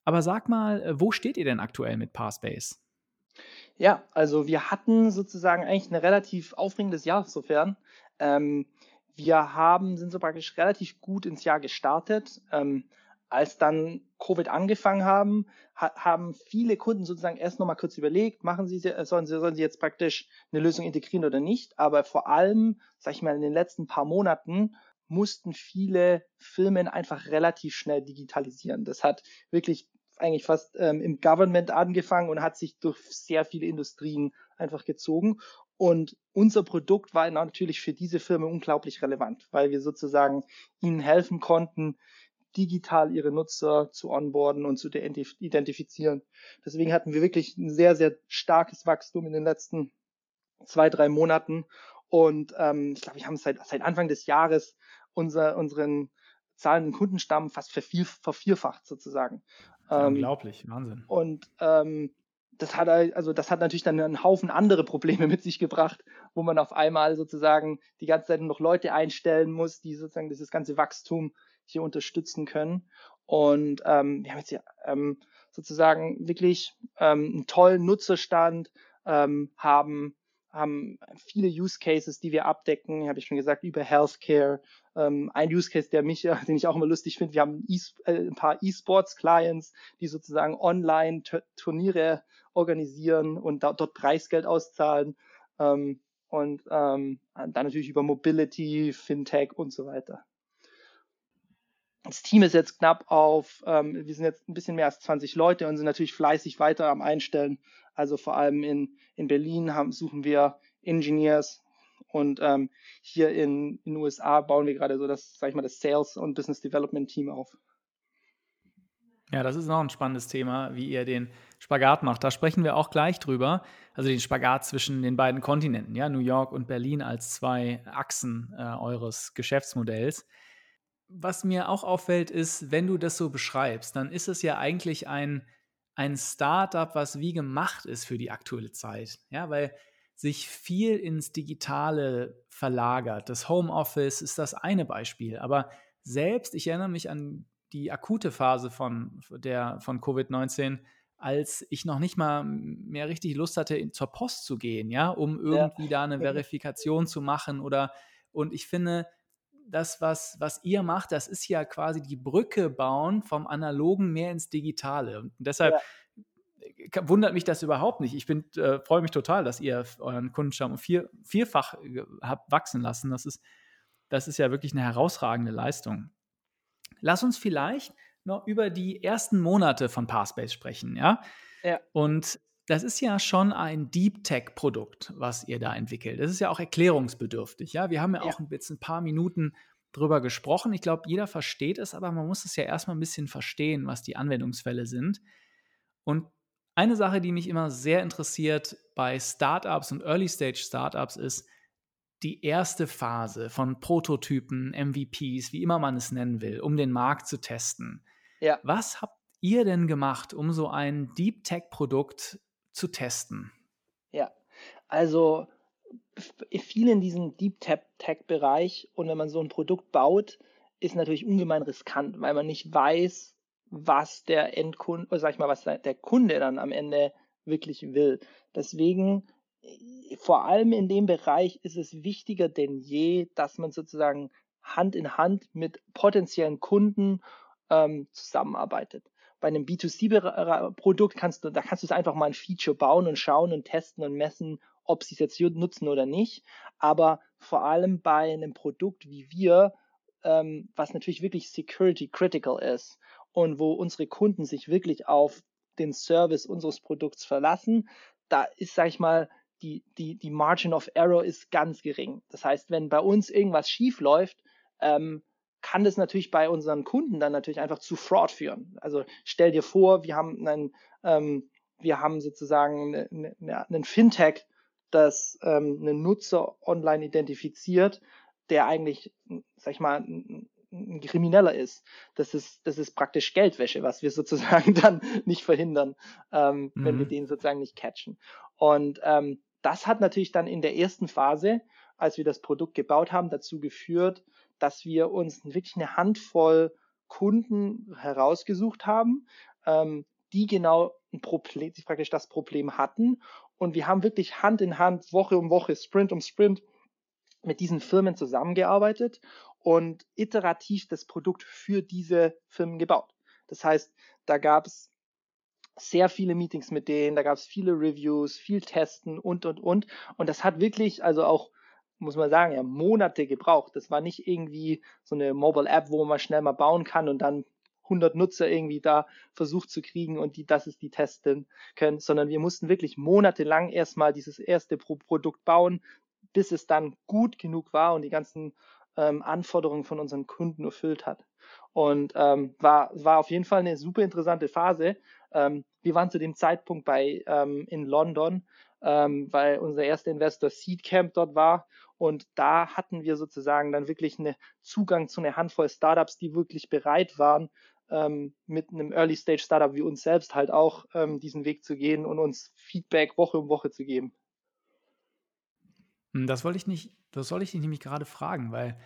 Speaker 1: Aber sag mal, äh, wo steht ihr denn aktuell mit Parspace?
Speaker 2: Ja, also wir hatten sozusagen eigentlich ein relativ aufregendes Jahr insofern. Ähm, wir haben, sind so praktisch relativ gut ins Jahr gestartet. Ähm, als dann Covid angefangen haben, ha haben viele Kunden sozusagen erst nochmal kurz überlegt, machen sie, sollen sie, sollen sie jetzt praktisch eine Lösung integrieren oder nicht. Aber vor allem, sag ich mal, in den letzten paar Monaten mussten viele Firmen einfach relativ schnell digitalisieren. Das hat wirklich eigentlich fast ähm, im Government angefangen und hat sich durch sehr viele Industrien einfach gezogen. Und unser Produkt war natürlich für diese Firmen unglaublich relevant, weil wir sozusagen ihnen helfen konnten, digital ihre Nutzer zu onboarden und zu identifizieren. Deswegen hatten wir wirklich ein sehr, sehr starkes Wachstum in den letzten zwei, drei Monaten. Und ähm, ich glaube, wir haben seit, seit Anfang des Jahres unser, unseren zahlenden Kundenstamm fast vervier, vervierfacht sozusagen.
Speaker 1: Ähm, unglaublich, Wahnsinn.
Speaker 2: Und ähm, das hat also das hat natürlich dann einen Haufen andere Probleme mit sich gebracht, wo man auf einmal sozusagen die ganze Zeit noch Leute einstellen muss, die sozusagen dieses ganze Wachstum hier unterstützen können. Und ähm, wir haben jetzt hier ähm, sozusagen wirklich ähm, einen tollen Nutzerstand, ähm, haben haben viele Use Cases, die wir abdecken, habe ich schon gesagt, über Healthcare. Ähm, ein Use Case, der mich, den ich auch immer lustig finde, wir haben e äh, ein paar E-Sports-Clients, die sozusagen online Turniere organisieren und da, dort Preisgeld auszahlen. Ähm, und ähm, dann natürlich über Mobility, Fintech und so weiter. Das Team ist jetzt knapp auf, ähm, wir sind jetzt ein bisschen mehr als 20 Leute und sind natürlich fleißig weiter am Einstellen. Also vor allem in, in Berlin haben, suchen wir Engineers und ähm, hier in den USA bauen wir gerade so das, sag ich mal, das Sales und Business Development Team auf.
Speaker 1: Ja, das ist noch ein spannendes Thema, wie ihr den Spagat macht. Da sprechen wir auch gleich drüber. Also den Spagat zwischen den beiden Kontinenten, ja, New York und Berlin als zwei Achsen äh, eures Geschäftsmodells was mir auch auffällt, ist, wenn du das so beschreibst, dann ist es ja eigentlich ein, ein Startup, was wie gemacht ist für die aktuelle Zeit. Ja, weil sich viel ins Digitale verlagert. Das Homeoffice ist das eine Beispiel. Aber selbst, ich erinnere mich an die akute Phase von, der, von Covid-19, als ich noch nicht mal mehr richtig Lust hatte, zur Post zu gehen, ja, um irgendwie ja. da eine Verifikation zu machen oder und ich finde, das, was, was ihr macht, das ist ja quasi die Brücke bauen vom Analogen mehr ins Digitale. Und deshalb ja. wundert mich das überhaupt nicht. Ich äh, freue mich total, dass ihr euren Kundenstamm vier, vierfach habt wachsen lassen. Das ist, das ist ja wirklich eine herausragende Leistung. Lass uns vielleicht noch über die ersten Monate von Parspace sprechen, ja? Ja. Und das ist ja schon ein Deep Tech Produkt, was ihr da entwickelt. Das ist ja auch erklärungsbedürftig, ja? Wir haben ja, ja. auch jetzt ein paar Minuten drüber gesprochen. Ich glaube, jeder versteht es, aber man muss es ja erstmal ein bisschen verstehen, was die Anwendungsfälle sind. Und eine Sache, die mich immer sehr interessiert bei Startups und Early Stage Startups ist die erste Phase von Prototypen, MVPs, wie immer man es nennen will, um den Markt zu testen. Ja. Was habt ihr denn gemacht, um so ein Deep Tech Produkt zu testen?
Speaker 2: Ja, also viel in diesem Deep Tech Bereich und wenn man so ein Produkt baut, ist natürlich ungemein riskant, weil man nicht weiß, was der Endkunde, oder sag ich mal, was der Kunde dann am Ende wirklich will. Deswegen, vor allem in dem Bereich ist es wichtiger denn je, dass man sozusagen Hand in Hand mit potenziellen Kunden ähm, zusammenarbeitet. Bei einem B2C-Produkt kannst du, da kannst du es einfach mal ein Feature bauen und schauen und testen und messen, ob sie es jetzt nutzen oder nicht. Aber vor allem bei einem Produkt wie wir, ähm, was natürlich wirklich security critical ist und wo unsere Kunden sich wirklich auf den Service unseres Produkts verlassen, da ist, sag ich mal, die, die, die Margin of Error ist ganz gering. Das heißt, wenn bei uns irgendwas schief läuft, ähm, kann das natürlich bei unseren Kunden dann natürlich einfach zu Fraud führen. Also stell dir vor, wir haben einen, ähm, wir haben sozusagen eine, eine, einen Fintech, das ähm, einen Nutzer online identifiziert, der eigentlich, sag ich mal, ein, ein Krimineller ist. Das ist, das ist praktisch Geldwäsche, was wir sozusagen dann nicht verhindern, ähm, mhm. wenn wir mhm. den sozusagen nicht catchen. Und ähm, das hat natürlich dann in der ersten Phase, als wir das Produkt gebaut haben, dazu geführt, dass wir uns wirklich eine Handvoll Kunden herausgesucht haben, ähm, die genau ein Problem, die praktisch das Problem hatten. Und wir haben wirklich Hand in Hand, Woche um Woche, Sprint um Sprint mit diesen Firmen zusammengearbeitet und iterativ das Produkt für diese Firmen gebaut. Das heißt, da gab es sehr viele Meetings mit denen, da gab es viele Reviews, viel Testen und, und, und. Und das hat wirklich, also auch muss man sagen, ja, Monate gebraucht. Das war nicht irgendwie so eine Mobile App, wo man schnell mal bauen kann und dann 100 Nutzer irgendwie da versucht zu kriegen und die, das ist die testen können, sondern wir mussten wirklich monatelang erstmal dieses erste Pro Produkt bauen, bis es dann gut genug war und die ganzen ähm, Anforderungen von unseren Kunden erfüllt hat. Und ähm, war, war auf jeden Fall eine super interessante Phase. Ähm, wir waren zu dem Zeitpunkt bei ähm, in London, ähm, weil unser erster Investor Seedcamp dort war und da hatten wir sozusagen dann wirklich einen Zugang zu einer Handvoll Startups, die wirklich bereit waren, ähm, mit einem Early Stage Startup wie uns selbst halt auch ähm, diesen Weg zu gehen und uns Feedback Woche um Woche zu geben.
Speaker 1: Hm, das wollte ich nicht, das soll ich dich nämlich gerade fragen, weil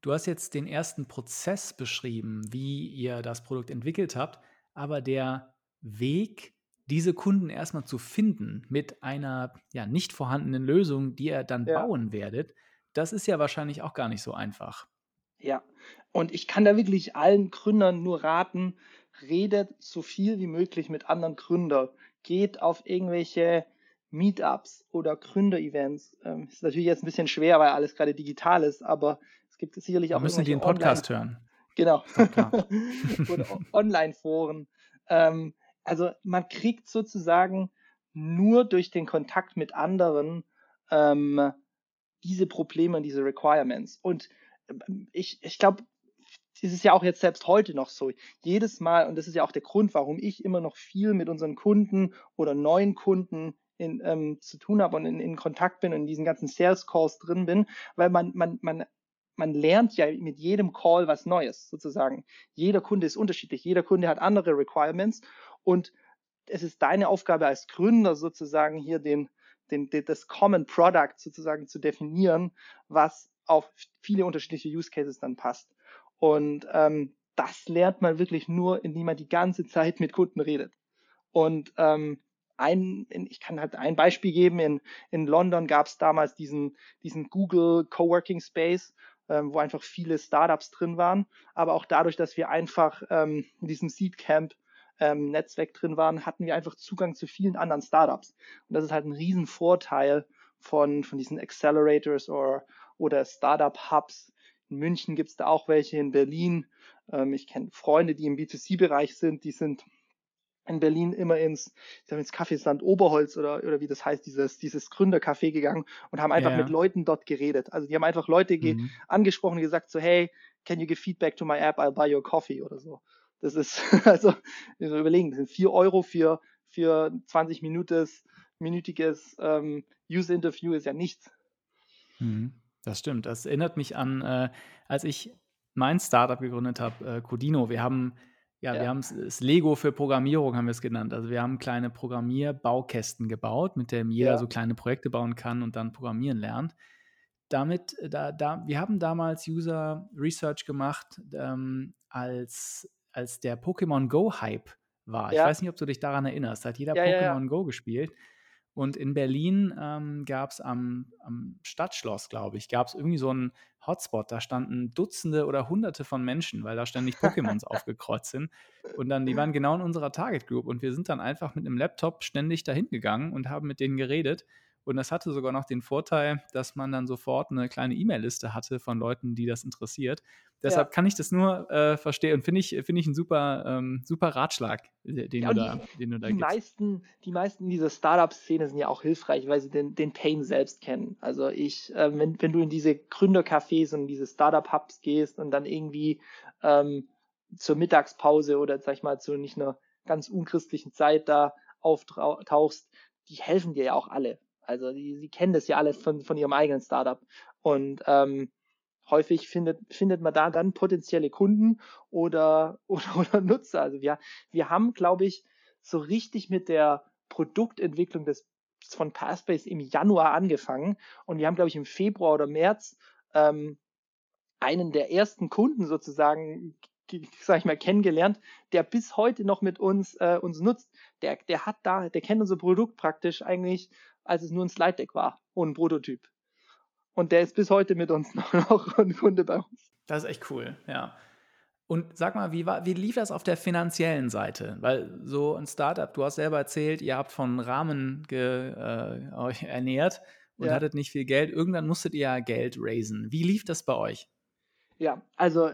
Speaker 1: du hast jetzt den ersten Prozess beschrieben, wie ihr das Produkt entwickelt habt, aber der Weg, diese Kunden erstmal zu finden mit einer ja nicht vorhandenen Lösung, die ihr dann ja. bauen werdet, das ist ja wahrscheinlich auch gar nicht so einfach.
Speaker 2: Ja, und ich kann da wirklich allen Gründern nur raten, redet so viel wie möglich mit anderen Gründern. Geht auf irgendwelche Meetups oder Gründerevents. Ähm, ist natürlich jetzt ein bisschen schwer, weil alles gerade digital ist, aber es gibt sicherlich auch.
Speaker 1: Wir müssen die einen Podcast hören.
Speaker 2: Genau. oder Online-Foren. Ähm, also man kriegt sozusagen nur durch den Kontakt mit anderen ähm, diese Probleme und diese Requirements. Und ähm, ich, ich glaube, das ist ja auch jetzt selbst heute noch so. Jedes Mal, und das ist ja auch der Grund, warum ich immer noch viel mit unseren Kunden oder neuen Kunden in, ähm, zu tun habe und in, in Kontakt bin und in diesen ganzen Sales Calls drin bin, weil man, man, man, man lernt ja mit jedem Call was Neues sozusagen. Jeder Kunde ist unterschiedlich, jeder Kunde hat andere Requirements und es ist deine Aufgabe als Gründer sozusagen hier den, den, den, das Common Product sozusagen zu definieren, was auf viele unterschiedliche Use Cases dann passt. Und ähm, das lernt man wirklich nur, indem man die ganze Zeit mit Kunden redet. Und ähm, ein, ich kann halt ein Beispiel geben. In, in London gab es damals diesen, diesen Google Coworking Space ähm, wo einfach viele Startups drin waren. Aber auch dadurch, dass wir einfach ähm, in diesem Seed Camp ähm, Netzwerk drin waren, hatten wir einfach Zugang zu vielen anderen Startups. Und das ist halt ein Riesenvorteil von, von diesen Accelerators oder, oder Startup Hubs. In München gibt es da auch welche, in Berlin. Ähm, ich kenne Freunde, die im B2C-Bereich sind, die sind in Berlin immer ins, ich ins Kaffeesland Oberholz oder, oder wie das heißt, dieses, dieses Gründercafé gegangen und haben einfach ja. mit Leuten dort geredet. Also die haben einfach Leute mhm. angesprochen und gesagt so, hey, can you give feedback to my app, I'll buy your coffee oder so. Das ist, also, so überlegen, das sind vier Euro für, für 20 minütiges, minütiges ähm, User-Interview ist ja nichts.
Speaker 1: Mhm. Das stimmt. Das erinnert mich an, äh, als ich mein Startup gegründet habe, äh, Codino. Wir haben ja, ja, wir haben es Lego für Programmierung haben wir es genannt. Also wir haben kleine Programmierbaukästen gebaut, mit denen jeder ja. so kleine Projekte bauen kann und dann programmieren lernt. Damit, äh, da, da, wir haben damals User Research gemacht, ähm, als als der Pokémon Go-Hype war. Ja. Ich weiß nicht, ob du dich daran erinnerst. Hat jeder ja, Pokémon ja, Go gespielt. Und in Berlin ähm, gab es am, am, Stadtschloss, glaube ich, gab es irgendwie so einen Hotspot. Da standen Dutzende oder Hunderte von Menschen, weil da ständig Pokémons aufgekreuzt sind. Und dann, die waren genau in unserer Target Group. Und wir sind dann einfach mit einem Laptop ständig dahin gegangen und haben mit denen geredet. Und das hatte sogar noch den Vorteil, dass man dann sofort eine kleine E-Mail-Liste hatte von Leuten, die das interessiert. Deshalb ja. kann ich das nur äh, verstehen und finde ich, find ich einen super, ähm, super Ratschlag, den, ja, du da,
Speaker 2: die, den du da die gibst. Meisten, die meisten dieser Startup-Szene sind ja auch hilfreich, weil sie den, den Pain selbst kennen. Also ich, äh, wenn, wenn du in diese Gründercafés und diese Startup-Hubs gehst und dann irgendwie ähm, zur Mittagspause oder sag ich mal zu nicht einer ganz unchristlichen Zeit da auftauchst, die helfen dir ja auch alle. Also die, sie kennen das ja alles von, von ihrem eigenen Startup. Und ähm, häufig findet, findet man da dann potenzielle Kunden oder, oder, oder Nutzer. Also wir, wir haben, glaube ich, so richtig mit der Produktentwicklung des, von Passbase im Januar angefangen und wir haben, glaube ich, im Februar oder März ähm, einen der ersten Kunden sozusagen sag ich mal, kennengelernt, der bis heute noch mit uns, äh, uns nutzt. Der, der hat da, der kennt unser Produkt praktisch eigentlich als es nur ein Slide Deck war und ein Prototyp. Und der ist bis heute mit uns noch ein Kunde bei uns.
Speaker 1: Das ist echt cool, ja. Und sag mal, wie, war, wie lief das auf der finanziellen Seite? Weil so ein Startup, du hast selber erzählt, ihr habt von Rahmen ge, äh, euch ernährt und ja. hattet nicht viel Geld. Irgendwann musstet ihr ja Geld raisen. Wie lief das bei euch?
Speaker 2: Ja, also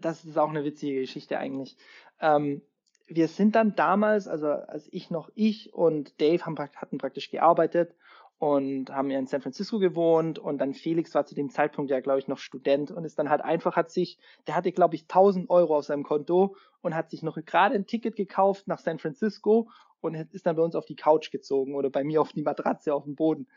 Speaker 2: das ist auch eine witzige Geschichte eigentlich. Ähm, wir sind dann damals, also als ich noch ich und Dave haben, hatten praktisch gearbeitet und haben ja in San Francisco gewohnt und dann Felix war zu dem Zeitpunkt ja, glaube ich, noch Student und ist dann halt einfach, hat sich, der hatte, glaube ich, 1000 Euro auf seinem Konto und hat sich noch gerade ein Ticket gekauft nach San Francisco und ist dann bei uns auf die Couch gezogen oder bei mir auf die Matratze auf dem Boden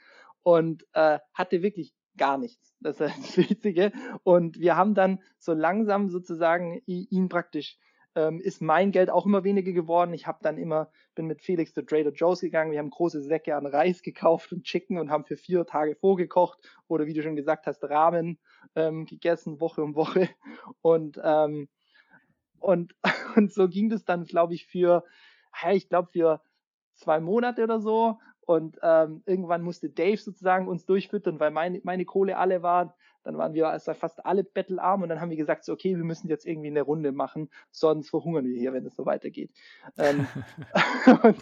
Speaker 2: und äh, hatte wirklich gar nichts. Das ist das Witzige. Und wir haben dann so langsam sozusagen ihn praktisch ähm, ist mein Geld auch immer weniger geworden. Ich habe dann immer, bin mit Felix zu Trader Joe's gegangen. Wir haben große Säcke an Reis gekauft und Chicken und haben für vier Tage vorgekocht oder wie du schon gesagt hast, Ramen ähm, gegessen, Woche um Woche. Und, ähm, und, und so ging das dann, glaube ich, für, ich glaube, für zwei Monate oder so. Und ähm, irgendwann musste Dave sozusagen uns durchfüttern, weil meine, meine Kohle alle war. Dann waren wir also fast alle bettelarm und dann haben wir gesagt, so, okay, wir müssen jetzt irgendwie eine Runde machen, sonst verhungern wir hier, wenn es so weitergeht. Ähm,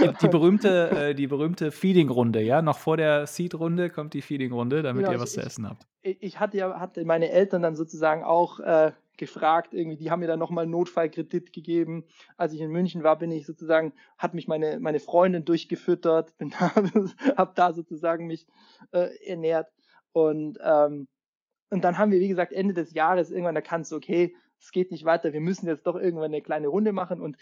Speaker 1: die, die, berühmte, äh, die berühmte Feeding-Runde, ja? Noch vor der Seed-Runde kommt die Feeding-Runde, damit genau, ihr was ich, zu essen habt.
Speaker 2: Ich hatte ja hatte meine Eltern dann sozusagen auch äh, gefragt, irgendwie, die haben mir dann nochmal Notfallkredit gegeben. Als ich in München war, bin ich sozusagen, hat mich meine, meine Freundin durchgefüttert, bin da, hab da sozusagen mich äh, ernährt. Und, ähm, und dann haben wir, wie gesagt, Ende des Jahres irgendwann erkannt, so, okay, es geht nicht weiter, wir müssen jetzt doch irgendwann eine kleine Runde machen. Und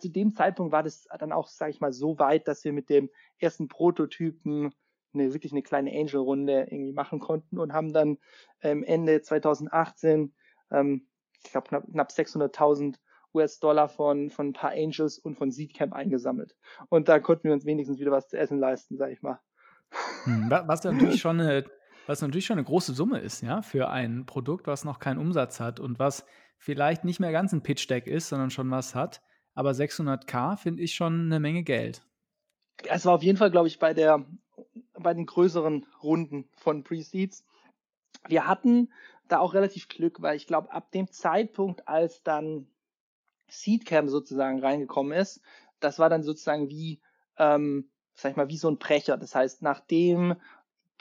Speaker 2: zu dem Zeitpunkt war das dann auch, sage ich mal, so weit, dass wir mit dem ersten Prototypen eine wirklich eine kleine Angel-Runde irgendwie machen konnten und haben dann ähm, Ende 2018 ähm, ich glaube, knapp, knapp 600.000 US-Dollar von, von ein paar Angels und von Seedcamp eingesammelt. Und da konnten wir uns wenigstens wieder was zu essen leisten, sag ich mal.
Speaker 1: Hm, was natürlich schon eine, was natürlich schon eine große Summe ist, ja, für ein Produkt, was noch keinen Umsatz hat und was vielleicht nicht mehr ganz ein Pitch-Deck ist, sondern schon was hat. Aber 600k finde ich schon eine Menge Geld.
Speaker 2: Es war auf jeden Fall, glaube ich, bei der, bei den größeren Runden von Pre-Seeds wir hatten da auch relativ Glück, weil ich glaube, ab dem Zeitpunkt, als dann Seedcam sozusagen reingekommen ist, das war dann sozusagen wie, ähm, sag ich mal, wie so ein Brecher. Das heißt, nachdem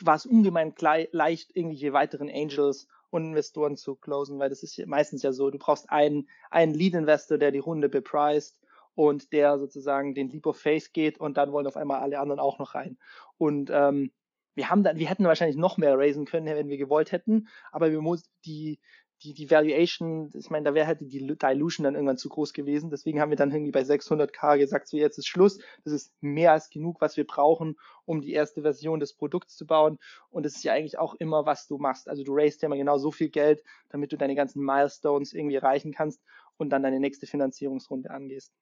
Speaker 2: war es ungemein leicht, irgendwelche weiteren Angels und Investoren zu closen, weil das ist meistens ja so, du brauchst einen, einen Lead-Investor, der die Runde bepreist und der sozusagen den Leap of Faith geht und dann wollen auf einmal alle anderen auch noch rein. Und ähm, wir haben dann, wir hätten wahrscheinlich noch mehr raisen können, wenn wir gewollt hätten, aber wir muss die die, die Valuation, ich meine, da wäre halt die Dilution dann irgendwann zu groß gewesen. Deswegen haben wir dann irgendwie bei 600k gesagt, so jetzt ist Schluss. Das ist mehr als genug, was wir brauchen, um die erste Version des Produkts zu bauen. Und das ist ja eigentlich auch immer, was du machst. Also du raised ja immer genau so viel Geld, damit du deine ganzen Milestones irgendwie erreichen kannst und dann deine nächste Finanzierungsrunde angehst.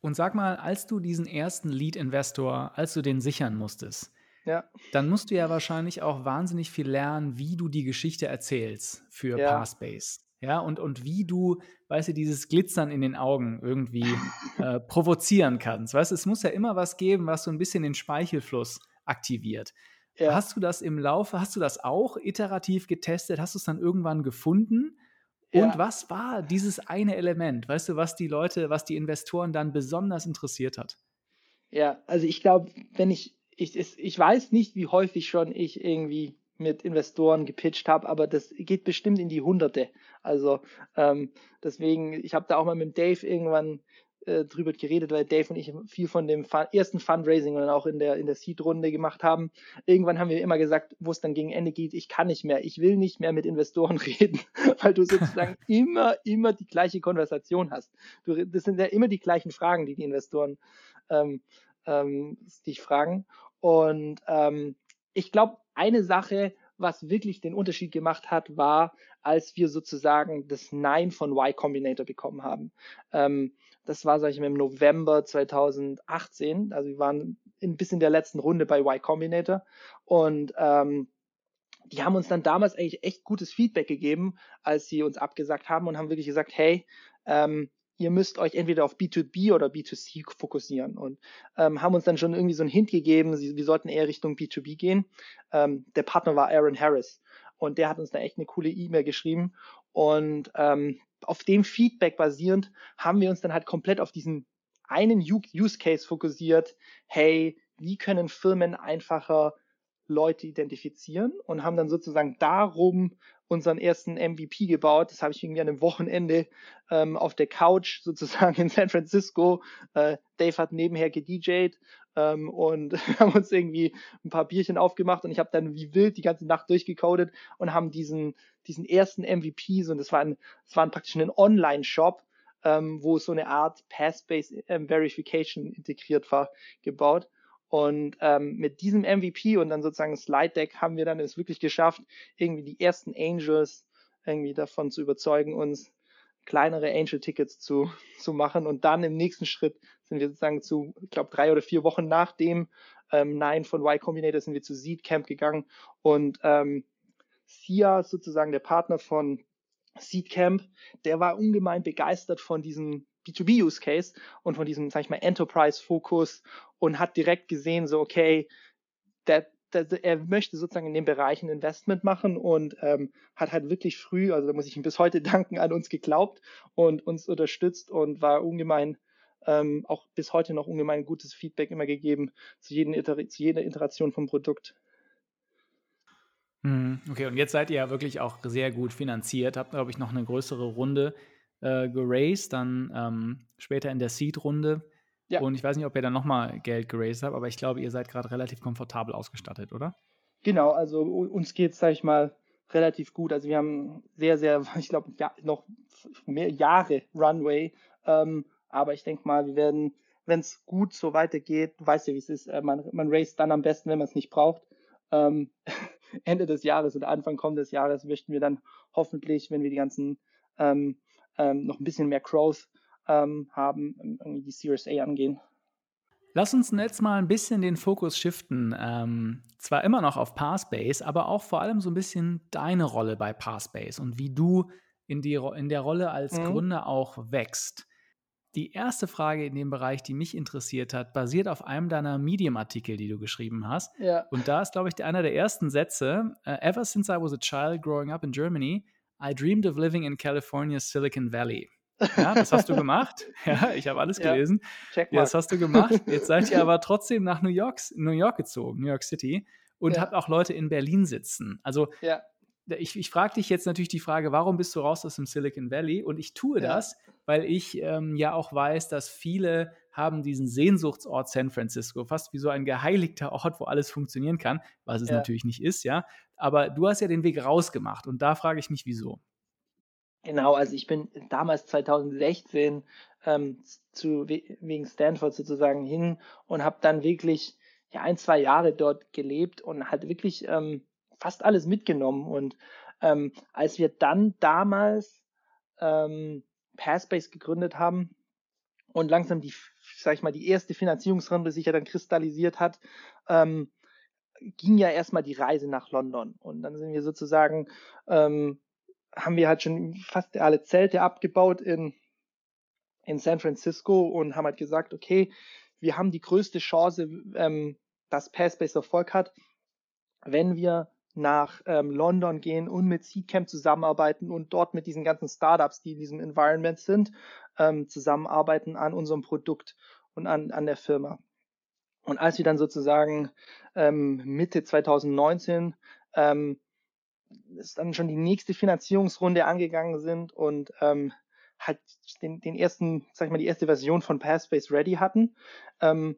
Speaker 1: Und sag mal, als du diesen ersten Lead-Investor, als du den sichern musstest,
Speaker 2: ja.
Speaker 1: dann musst du ja wahrscheinlich auch wahnsinnig viel lernen, wie du die Geschichte erzählst für ja. Parspace. Ja, und, und wie du, weißt du, dieses Glitzern in den Augen irgendwie äh, provozieren kannst. Weißt du, es muss ja immer was geben, was so ein bisschen den Speichelfluss aktiviert. Ja. Hast du das im Laufe, hast du das auch iterativ getestet? Hast du es dann irgendwann gefunden? Und ja. was war dieses eine Element, weißt du, was die Leute, was die Investoren dann besonders interessiert hat?
Speaker 2: Ja, also ich glaube, wenn ich ich, ich weiß nicht, wie häufig schon ich irgendwie mit Investoren gepitcht habe, aber das geht bestimmt in die Hunderte. Also ähm, deswegen, ich habe da auch mal mit Dave irgendwann äh, drüber geredet, weil Dave und ich viel von dem Fun ersten Fundraising und dann auch in der in der Seed-Runde gemacht haben. Irgendwann haben wir immer gesagt, wo es dann gegen Ende geht, ich kann nicht mehr, ich will nicht mehr mit Investoren reden, weil du sozusagen immer immer die gleiche Konversation hast. Du, das sind ja immer die gleichen Fragen, die die Investoren ähm, ähm, dich fragen. Und ähm, ich glaube, eine Sache, was wirklich den Unterschied gemacht hat, war, als wir sozusagen das Nein von Y Combinator bekommen haben. Ähm, das war, sage ich mal, im November 2018. Also wir waren in, bis in der letzten Runde bei Y Combinator und ähm, die haben uns dann damals eigentlich echt gutes Feedback gegeben, als sie uns abgesagt haben und haben wirklich gesagt, hey, ähm, ihr müsst euch entweder auf B2B oder B2C fokussieren und ähm, haben uns dann schon irgendwie so einen Hint gegeben, sie, wir sollten eher Richtung B2B gehen. Ähm, der Partner war Aaron Harris und der hat uns da echt eine coole E-Mail geschrieben und ähm, auf dem Feedback basierend haben wir uns dann halt komplett auf diesen einen Use Case fokussiert. Hey, wie können Firmen einfacher Leute identifizieren und haben dann sozusagen darum unseren ersten MVP gebaut. Das habe ich irgendwie an einem Wochenende ähm, auf der Couch sozusagen in San Francisco. Äh, Dave hat nebenher gedjed ähm, und haben uns irgendwie ein paar Bierchen aufgemacht und ich habe dann wie wild die ganze Nacht durchgecodet und haben diesen, diesen ersten MVPs und das war, ein, das war praktisch ein Online-Shop, ähm, wo so eine Art Pass-Based ähm, Verification integriert war, gebaut. Und ähm, mit diesem MVP und dann sozusagen Slide Deck haben wir dann es wirklich geschafft, irgendwie die ersten Angels irgendwie davon zu überzeugen, uns kleinere Angel-Tickets zu, zu machen. Und dann im nächsten Schritt sind wir sozusagen zu, ich glaube, drei oder vier Wochen nach dem ähm, Nein von Y Combinator sind wir zu Seed Camp gegangen. Und ähm, Sia, sozusagen der Partner von Seed Camp, der war ungemein begeistert von diesem B2B-Use-Case und von diesem, sag ich mal, Enterprise-Fokus und hat direkt gesehen, so, okay, der, der, er möchte sozusagen in dem Bereich ein Investment machen und ähm, hat halt wirklich früh, also da muss ich ihm bis heute danken, an uns geglaubt und uns unterstützt und war ungemein ähm, auch bis heute noch ungemein gutes Feedback immer gegeben zu, jeden zu jeder Iteration vom Produkt.
Speaker 1: Mhm, okay, und jetzt seid ihr ja wirklich auch sehr gut finanziert, habt, glaube ich, noch eine größere Runde äh, geraced, dann ähm, später in der Seed-Runde. Ja. Und ich weiß nicht, ob ihr dann nochmal Geld geraced habt, aber ich glaube, ihr seid gerade relativ komfortabel ausgestattet, oder?
Speaker 2: Genau, also uns geht es, sag ich mal, relativ gut. Also wir haben sehr, sehr, ich glaube, ja, noch mehr Jahre Runway. Ähm, aber ich denke mal, wir werden, wenn es gut so weitergeht, du weißt ja, wie es ist, äh, man, man raced dann am besten, wenn man es nicht braucht. Ähm, Ende des Jahres oder Anfang kommenden Jahres möchten wir dann hoffentlich, wenn wir die ganzen ähm, ähm, noch ein bisschen mehr Growth ähm, haben, irgendwie die Series A angehen.
Speaker 1: Lass uns jetzt mal ein bisschen den Fokus shiften. Ähm, zwar immer noch auf Parspace, aber auch vor allem so ein bisschen deine Rolle bei Parspace und wie du in, die, in der Rolle als mhm. Gründer auch wächst. Die erste Frage in dem Bereich, die mich interessiert hat, basiert auf einem deiner Medium-Artikel, die du geschrieben hast.
Speaker 2: Ja.
Speaker 1: Und da ist, glaube ich, einer der ersten Sätze: uh, Ever since I was a child growing up in Germany, I dreamed of living in California's Silicon Valley. Ja, das hast du gemacht. Ja, ich habe alles gelesen. Ja, check mal. das hast du gemacht. Jetzt seid ihr aber trotzdem nach New York, New York gezogen, New York City, und ja. habt auch Leute in Berlin sitzen. Also ja. ich, ich frage dich jetzt natürlich die Frage, warum bist du raus aus dem Silicon Valley? Und ich tue ja. das, weil ich ähm, ja auch weiß, dass viele haben diesen Sehnsuchtsort San Francisco, fast wie so ein geheiligter Ort, wo alles funktionieren kann, was es natürlich nicht ist, ja. Aber du hast ja den Weg rausgemacht und da frage ich mich, wieso.
Speaker 2: Genau, also ich bin damals 2016 ähm, zu, wegen Stanford sozusagen hin und habe dann wirklich ja, ein, zwei Jahre dort gelebt und halt wirklich ähm, fast alles mitgenommen. Und ähm, als wir dann damals ähm, Passbase gegründet haben und langsam die, sag ich mal, die erste Finanzierungsrunde sich ja dann kristallisiert hat, ähm, ging ja erstmal die Reise nach London. Und dann sind wir sozusagen ähm, haben wir halt schon fast alle Zelte abgebaut in, in San Francisco und haben halt gesagt, okay, wir haben die größte Chance, ähm, dass Passbase Erfolg hat, wenn wir nach ähm, London gehen und mit Seedcamp zusammenarbeiten und dort mit diesen ganzen Startups, die in diesem Environment sind, ähm, zusammenarbeiten an unserem Produkt und an, an der Firma. Und als wir dann sozusagen ähm, Mitte 2019 ähm, dann schon die nächste Finanzierungsrunde angegangen sind und ähm, halt den, den ersten, sag ich mal, die erste Version von Passbase ready hatten, ähm,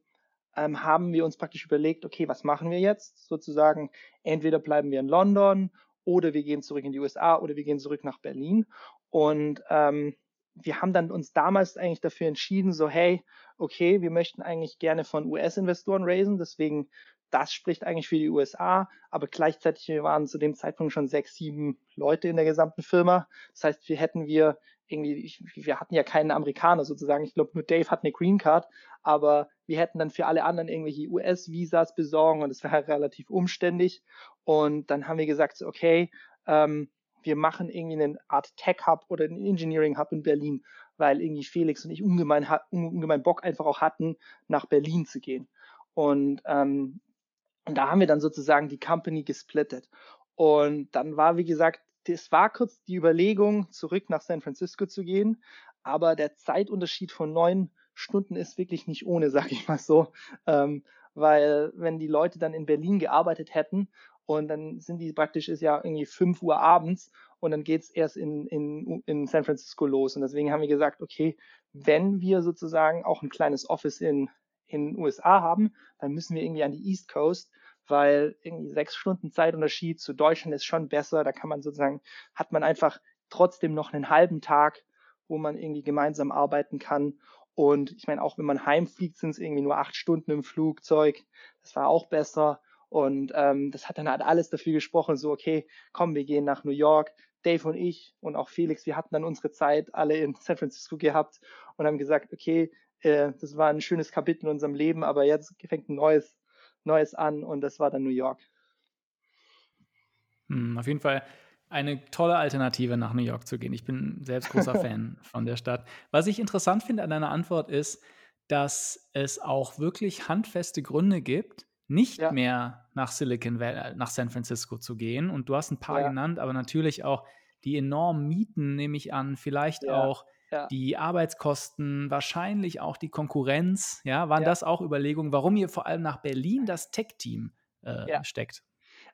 Speaker 2: ähm, haben wir uns praktisch überlegt, okay, was machen wir jetzt? Sozusagen, entweder bleiben wir in London oder wir gehen zurück in die USA oder wir gehen zurück nach Berlin. Und ähm, wir haben dann uns damals eigentlich dafür entschieden, so hey, okay, wir möchten eigentlich gerne von US-Investoren raisen, deswegen das spricht eigentlich für die USA, aber gleichzeitig wir waren zu dem Zeitpunkt schon sechs, sieben Leute in der gesamten Firma. Das heißt, wir hätten wir irgendwie, wir hatten ja keinen Amerikaner sozusagen. Ich glaube, nur Dave hat eine Green Card, aber wir hätten dann für alle anderen irgendwelche US-Visas besorgen und es wäre halt relativ umständlich. Und dann haben wir gesagt, okay, ähm, wir machen irgendwie eine Art Tech-Hub oder einen Engineering-Hub in Berlin, weil irgendwie Felix und ich ungemein, ungemein Bock einfach auch hatten, nach Berlin zu gehen. Und ähm, und da haben wir dann sozusagen die Company gesplittet. Und dann war, wie gesagt, das war kurz die Überlegung, zurück nach San Francisco zu gehen. Aber der Zeitunterschied von neun Stunden ist wirklich nicht ohne, sag ich mal so. Ähm, weil wenn die Leute dann in Berlin gearbeitet hätten und dann sind die praktisch, ist ja irgendwie fünf Uhr abends und dann geht's erst in, in, in San Francisco los. Und deswegen haben wir gesagt, okay, wenn wir sozusagen auch ein kleines Office in in den USA haben, dann müssen wir irgendwie an die East Coast, weil irgendwie sechs Stunden Zeitunterschied zu Deutschland ist schon besser. Da kann man sozusagen, hat man einfach trotzdem noch einen halben Tag, wo man irgendwie gemeinsam arbeiten kann. Und ich meine, auch wenn man heimfliegt, sind es irgendwie nur acht Stunden im Flugzeug. Das war auch besser. Und ähm, das hat dann halt alles dafür gesprochen, so, okay, komm, wir gehen nach New York. Dave und ich und auch Felix, wir hatten dann unsere Zeit alle in San Francisco gehabt und haben gesagt, okay, äh, das war ein schönes Kapitel in unserem Leben, aber jetzt fängt ein neues, neues an und das war dann New York.
Speaker 1: Hm, auf jeden Fall eine tolle Alternative, nach New York zu gehen. Ich bin selbst großer Fan von der Stadt. Was ich interessant finde an deiner Antwort ist, dass es auch wirklich handfeste Gründe gibt, nicht ja. mehr nach Silicon Valley, nach San Francisco zu gehen. Und du hast ein paar ja. genannt, aber natürlich auch die enormen Mieten, nehme ich an, vielleicht ja. auch ja. die Arbeitskosten, wahrscheinlich auch die Konkurrenz. Ja, waren ja. das auch Überlegungen, warum ihr vor allem nach Berlin das Tech-Team äh, ja. steckt?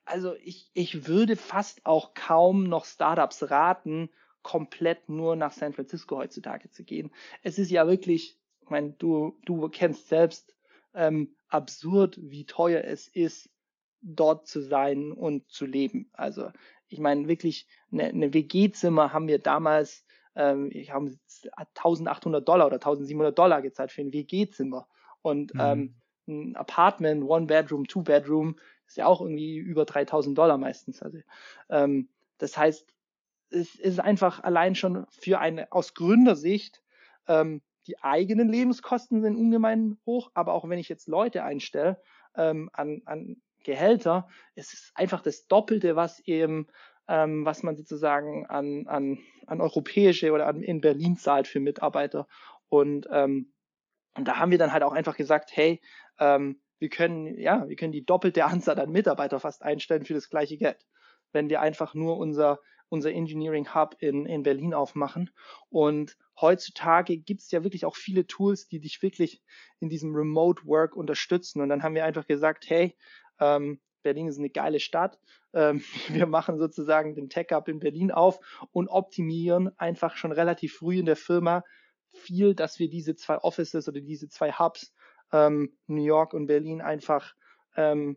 Speaker 2: Also ich, ich würde fast auch kaum noch Startups raten, komplett nur nach San Francisco heutzutage zu gehen. Es ist ja wirklich, ich meine, du, du kennst selbst ähm, absurd, wie teuer es ist, dort zu sein und zu leben. Also ich meine wirklich, eine, eine WG-Zimmer haben wir damals ähm, ich habe 1800 Dollar oder 1700 Dollar gezahlt für ein WG-Zimmer. Und mhm. ähm, ein Apartment, One Bedroom, Two Bedroom, ist ja auch irgendwie über 3000 Dollar meistens. Also, ähm, das heißt, es ist einfach allein schon für eine, aus Gründersicht, ähm, die eigenen Lebenskosten sind ungemein hoch, aber auch wenn ich jetzt Leute einstelle ähm, an, an Gehälter, es ist einfach das Doppelte, was eben ähm, was man sozusagen an, an, an europäische oder an, in Berlin zahlt für Mitarbeiter. Und, ähm, und da haben wir dann halt auch einfach gesagt, hey, ähm, wir können, ja, wir können die doppelte Anzahl an Mitarbeiter fast einstellen für das gleiche Geld. Wenn wir einfach nur unser, unser Engineering Hub in, in Berlin aufmachen. Und heutzutage gibt es ja wirklich auch viele Tools, die dich wirklich in diesem Remote Work unterstützen. Und dann haben wir einfach gesagt, hey, ähm, Berlin ist eine geile Stadt. Ähm, wir machen sozusagen den Tech Hub in Berlin auf und optimieren einfach schon relativ früh in der Firma viel, dass wir diese zwei Offices oder diese zwei Hubs, ähm, New York und Berlin, einfach ähm,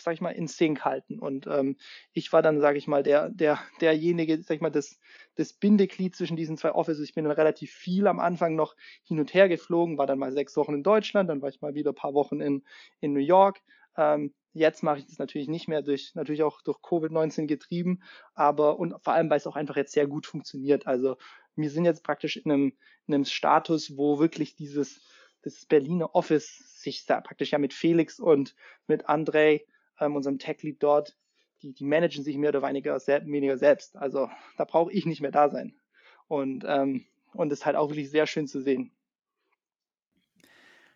Speaker 2: sag ich mal, in Sync halten. Und ähm, ich war dann, sage ich mal, der, der, derjenige, sag ich mal, das, das Bindeglied zwischen diesen zwei Offices. Ich bin dann relativ viel am Anfang noch hin und her geflogen, war dann mal sechs Wochen in Deutschland, dann war ich mal wieder ein paar Wochen in, in New York. Ähm, jetzt mache ich das natürlich nicht mehr, durch, natürlich auch durch Covid-19 getrieben, aber und vor allem, weil es auch einfach jetzt sehr gut funktioniert. Also wir sind jetzt praktisch in einem, in einem Status, wo wirklich dieses das Berliner Office sich da praktisch ja mit Felix und mit André, ähm, unserem Tech-Lead dort, die, die managen sich mehr oder weniger, weniger selbst. Also da brauche ich nicht mehr da sein. Und, ähm, und das ist halt auch wirklich sehr schön zu sehen.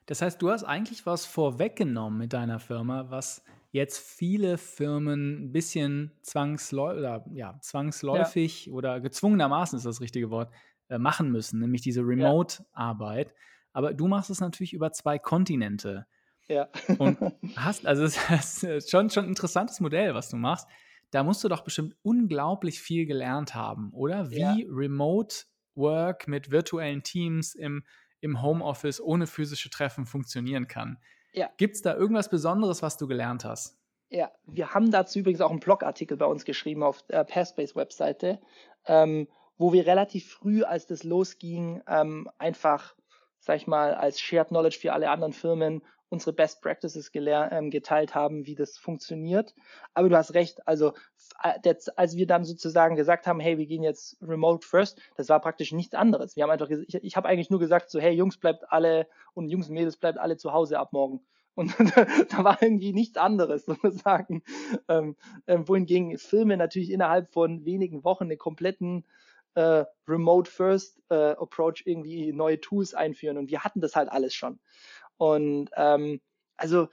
Speaker 1: Das heißt, du hast eigentlich was vorweggenommen mit deiner Firma, was jetzt viele Firmen ein bisschen zwangsläu oder, ja, zwangsläufig ja. oder gezwungenermaßen ist das richtige Wort, äh, machen müssen, nämlich diese Remote-Arbeit. Aber du machst es natürlich über zwei Kontinente.
Speaker 2: Ja.
Speaker 1: Und hast, also das ist schon, schon ein interessantes Modell, was du machst. Da musst du doch bestimmt unglaublich viel gelernt haben, oder? Wie ja. Remote Work mit virtuellen Teams im, im Homeoffice ohne physische Treffen funktionieren kann. Ja. Gibt es da irgendwas Besonderes, was du gelernt hast?
Speaker 2: Ja, wir haben dazu übrigens auch einen Blogartikel bei uns geschrieben auf der Pairspace-Webseite, ähm, wo wir relativ früh, als das losging, ähm, einfach sag ich mal, als Shared Knowledge für alle anderen Firmen unsere Best Practices ähm, geteilt haben, wie das funktioniert. Aber du hast recht, also als wir dann sozusagen gesagt haben, hey, wir gehen jetzt remote first, das war praktisch nichts anderes. Wir haben einfach, ich, ich habe eigentlich nur gesagt, so, hey, Jungs bleibt alle und Jungs und Mädels bleibt alle zu Hause ab morgen. Und da war irgendwie nichts anderes sozusagen. Ähm, ähm, wohingegen Filme natürlich innerhalb von wenigen Wochen einen kompletten äh, Remote First äh, Approach irgendwie neue Tools einführen und wir hatten das halt alles schon. Und ähm, also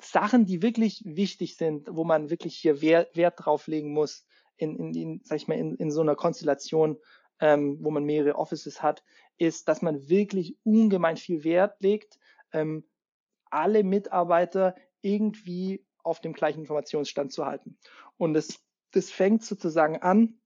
Speaker 2: Sachen, die wirklich wichtig sind, wo man wirklich hier Wert, Wert drauf legen muss, in, in, in, sag ich mal, in, in so einer Konstellation, ähm, wo man mehrere Offices hat, ist, dass man wirklich ungemein viel Wert legt, ähm, alle Mitarbeiter irgendwie auf dem gleichen Informationsstand zu halten. Und das, das fängt sozusagen an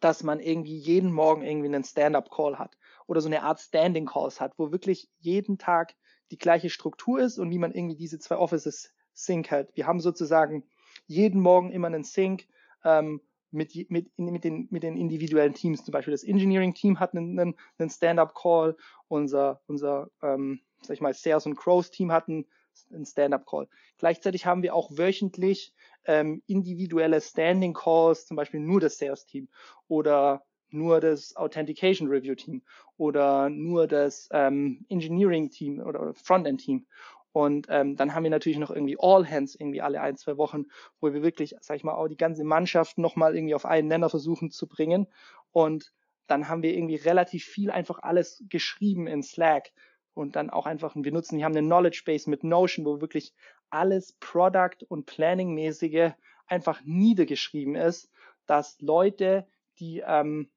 Speaker 2: dass man irgendwie jeden Morgen irgendwie einen Stand-up-Call hat oder so eine Art Standing-Calls hat, wo wirklich jeden Tag die gleiche Struktur ist und wie man irgendwie diese zwei Offices sync hat. Wir haben sozusagen jeden Morgen immer einen Sync ähm, mit, mit, mit, den, mit den individuellen Teams. Zum Beispiel das Engineering-Team hat einen, einen, einen Stand-up-Call, unser, unser ähm, sag ich mal, Sales und Crows-Team hat einen, einen Stand-up-Call. Gleichzeitig haben wir auch wöchentlich ähm, individuelle Standing Calls, zum Beispiel nur das Sales Team oder nur das Authentication Review Team oder nur das ähm, Engineering Team oder Frontend Team. Und ähm, dann haben wir natürlich noch irgendwie All Hands irgendwie alle ein, zwei Wochen, wo wir wirklich, sag ich mal, auch die ganze Mannschaft nochmal irgendwie auf einen Nenner versuchen zu bringen. Und dann haben wir irgendwie relativ viel einfach alles geschrieben in Slack und dann auch einfach, wir nutzen, wir haben eine Knowledge Base mit Notion, wo wirklich alles Product- und Planning-mäßige einfach niedergeschrieben ist, dass Leute, die ähm,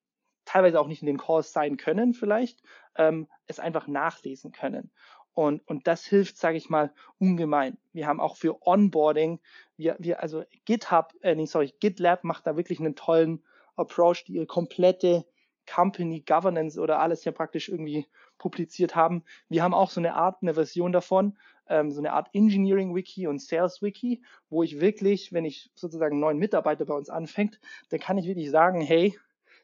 Speaker 2: teilweise auch nicht in den Calls sein können, vielleicht, ähm, es einfach nachlesen können. Und, und das hilft, sage ich mal, ungemein. Wir haben auch für Onboarding, wir, wir also GitHub, äh, nee, sorry, GitLab macht da wirklich einen tollen Approach, die ihre komplette Company Governance oder alles ja praktisch irgendwie publiziert haben. Wir haben auch so eine Art, eine Version davon, ähm, so eine Art Engineering Wiki und Sales Wiki, wo ich wirklich, wenn ich sozusagen einen neuen Mitarbeiter bei uns anfängt, dann kann ich wirklich sagen, hey,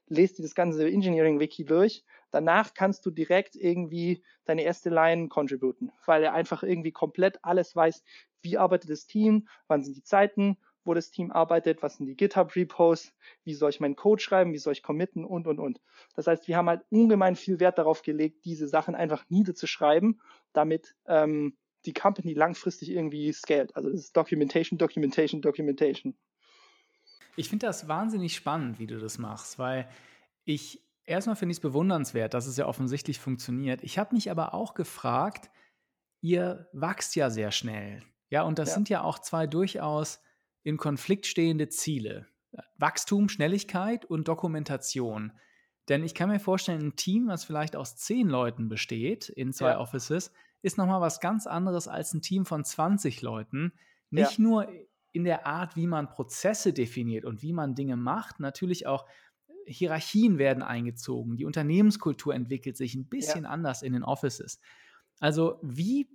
Speaker 2: lest dir das ganze Engineering Wiki durch. Danach kannst du direkt irgendwie deine erste Line contributen, weil er einfach irgendwie komplett alles weiß, wie arbeitet das Team, wann sind die Zeiten, wo das Team arbeitet, was sind die GitHub-Repos, wie soll ich meinen Code schreiben, wie soll ich committen und, und, und. Das heißt, wir haben halt ungemein viel Wert darauf gelegt, diese Sachen einfach niederzuschreiben, damit ähm, die Company langfristig irgendwie scaled. Also das ist Documentation, Documentation, Documentation.
Speaker 1: Ich finde das wahnsinnig spannend, wie du das machst, weil ich erstmal finde ich es bewundernswert, dass es ja offensichtlich funktioniert. Ich habe mich aber auch gefragt, ihr wachst ja sehr schnell. Ja, und das ja. sind ja auch zwei durchaus in Konflikt stehende Ziele. Wachstum, Schnelligkeit und Dokumentation. Denn ich kann mir vorstellen, ein Team, was vielleicht aus zehn Leuten besteht in zwei ja. Offices, ist nochmal was ganz anderes als ein Team von 20 Leuten. Nicht ja. nur in der Art, wie man Prozesse definiert und wie man Dinge macht, natürlich auch Hierarchien werden eingezogen, die Unternehmenskultur entwickelt sich ein bisschen ja. anders in den Offices. Also wie,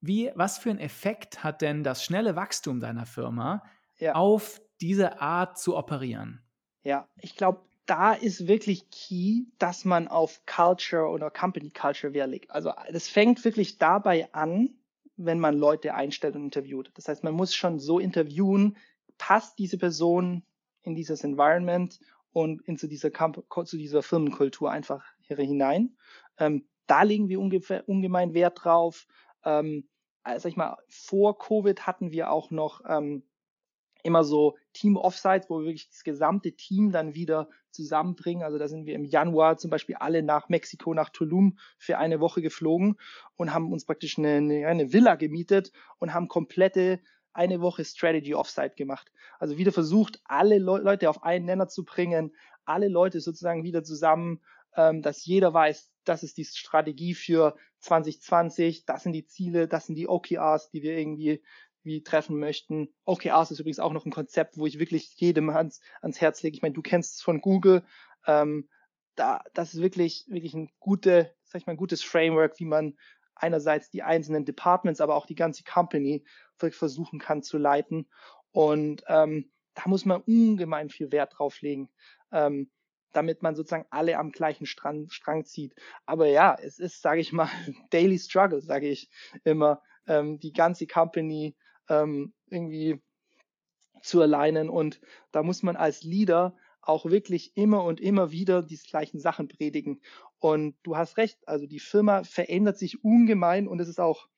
Speaker 1: wie, was für einen Effekt hat denn das schnelle Wachstum deiner Firma ja. auf diese Art zu operieren?
Speaker 2: Ja, ich glaube, da ist wirklich key, dass man auf Culture oder Company Culture Wert legt. Also das fängt wirklich dabei an, wenn man Leute einstellt und interviewt. Das heißt, man muss schon so interviewen, passt diese Person in dieses Environment und in zu dieser, zu dieser Firmenkultur einfach hier hinein. Ähm, da legen wir ungemein Wert drauf. Ähm, also sag ich mal, vor Covid hatten wir auch noch ähm, immer so Team-Offsites, wo wir wirklich das gesamte Team dann wieder zusammenbringen. Also da sind wir im Januar zum Beispiel alle nach Mexiko, nach Tulum für eine Woche geflogen und haben uns praktisch eine, eine, Villa gemietet und haben komplette eine Woche Strategy Offsite gemacht. Also wieder versucht, alle Le Leute auf einen Nenner zu bringen, alle Leute sozusagen wieder zusammen, ähm, dass jeder weiß, das ist die Strategie für 2020, das sind die Ziele, das sind die OKRs, die wir irgendwie wie treffen möchten. OKRs ist übrigens auch noch ein Konzept, wo ich wirklich jedem ans, ans Herz lege. Ich meine, du kennst es von Google. Ähm, da, das ist wirklich, wirklich ein gute, sag ich mal, ein gutes Framework, wie man einerseits die einzelnen Departments, aber auch die ganze Company versuchen kann zu leiten. Und ähm, da muss man ungemein viel Wert drauf legen, ähm, damit man sozusagen alle am gleichen Strang, Strang zieht. Aber ja, es ist, sage ich mal, Daily Struggle, sage ich immer, ähm, die ganze Company ähm, irgendwie zu alignen. Und da muss man als Leader auch wirklich immer und immer wieder die gleichen Sachen predigen. Und du hast recht, also die Firma verändert sich ungemein und es ist auch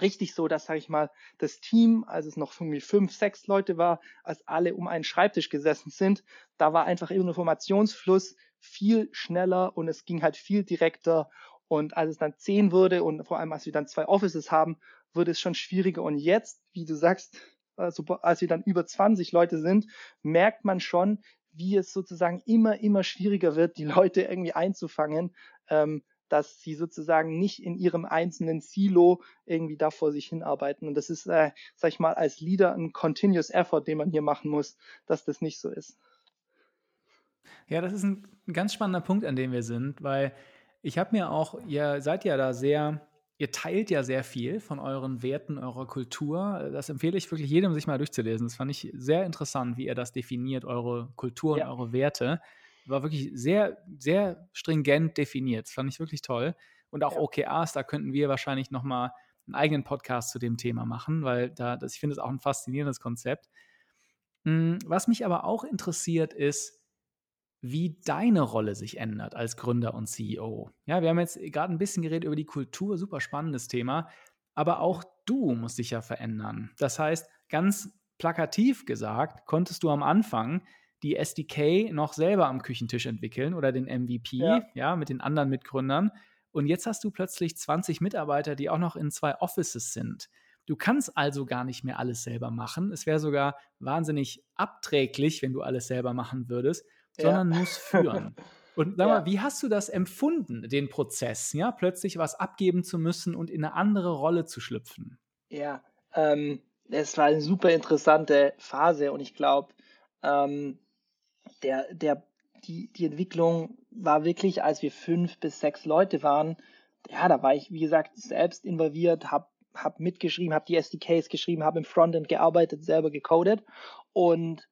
Speaker 2: richtig so, dass, sage ich mal, das Team, als es noch irgendwie fünf, sechs Leute war, als alle um einen Schreibtisch gesessen sind, da war einfach Informationsfluss viel schneller und es ging halt viel direkter. Und als es dann zehn wurde und vor allem als wir dann zwei Offices haben, wurde es schon schwieriger. Und jetzt, wie du sagst, also als wir dann über 20 Leute sind, merkt man schon, wie es sozusagen immer, immer schwieriger wird, die Leute irgendwie einzufangen, ähm, dass sie sozusagen nicht in ihrem einzelnen Silo irgendwie da vor sich hinarbeiten. Und das ist, äh, sag ich mal, als Leader ein continuous effort, den man hier machen muss, dass das nicht so ist.
Speaker 1: Ja, das ist ein ganz spannender Punkt, an dem wir sind, weil ich habe mir auch, ihr seid ja da sehr Ihr teilt ja sehr viel von euren Werten, eurer Kultur. Das empfehle ich wirklich jedem, sich mal durchzulesen. Das fand ich sehr interessant, wie ihr das definiert, eure Kultur ja. und eure Werte. War wirklich sehr, sehr stringent definiert. Das fand ich wirklich toll. Und auch ja. OKRs, da könnten wir wahrscheinlich nochmal einen eigenen Podcast zu dem Thema machen, weil da, das, ich finde es auch ein faszinierendes Konzept. Hm, was mich aber auch interessiert, ist, wie deine Rolle sich ändert als Gründer und CEO. Ja, wir haben jetzt gerade ein bisschen geredet über die Kultur, super spannendes Thema, aber auch du musst dich ja verändern. Das heißt, ganz plakativ gesagt, konntest du am Anfang die SDK noch selber am Küchentisch entwickeln oder den MVP, ja, ja mit den anderen Mitgründern. Und jetzt hast du plötzlich 20 Mitarbeiter, die auch noch in zwei Offices sind. Du kannst also gar nicht mehr alles selber machen. Es wäre sogar wahnsinnig abträglich, wenn du alles selber machen würdest sondern ja. muss führen. Und sag mal, wie hast du das empfunden, den Prozess, ja, plötzlich was abgeben zu müssen und in eine andere Rolle zu schlüpfen?
Speaker 2: Ja, ähm, es war eine super interessante Phase und ich glaube, ähm, der, der, die, die Entwicklung war wirklich, als wir fünf bis sechs Leute waren, ja, da war ich, wie gesagt, selbst involviert, habe hab mitgeschrieben, habe die SDKs geschrieben, habe im Frontend gearbeitet, selber gecodet und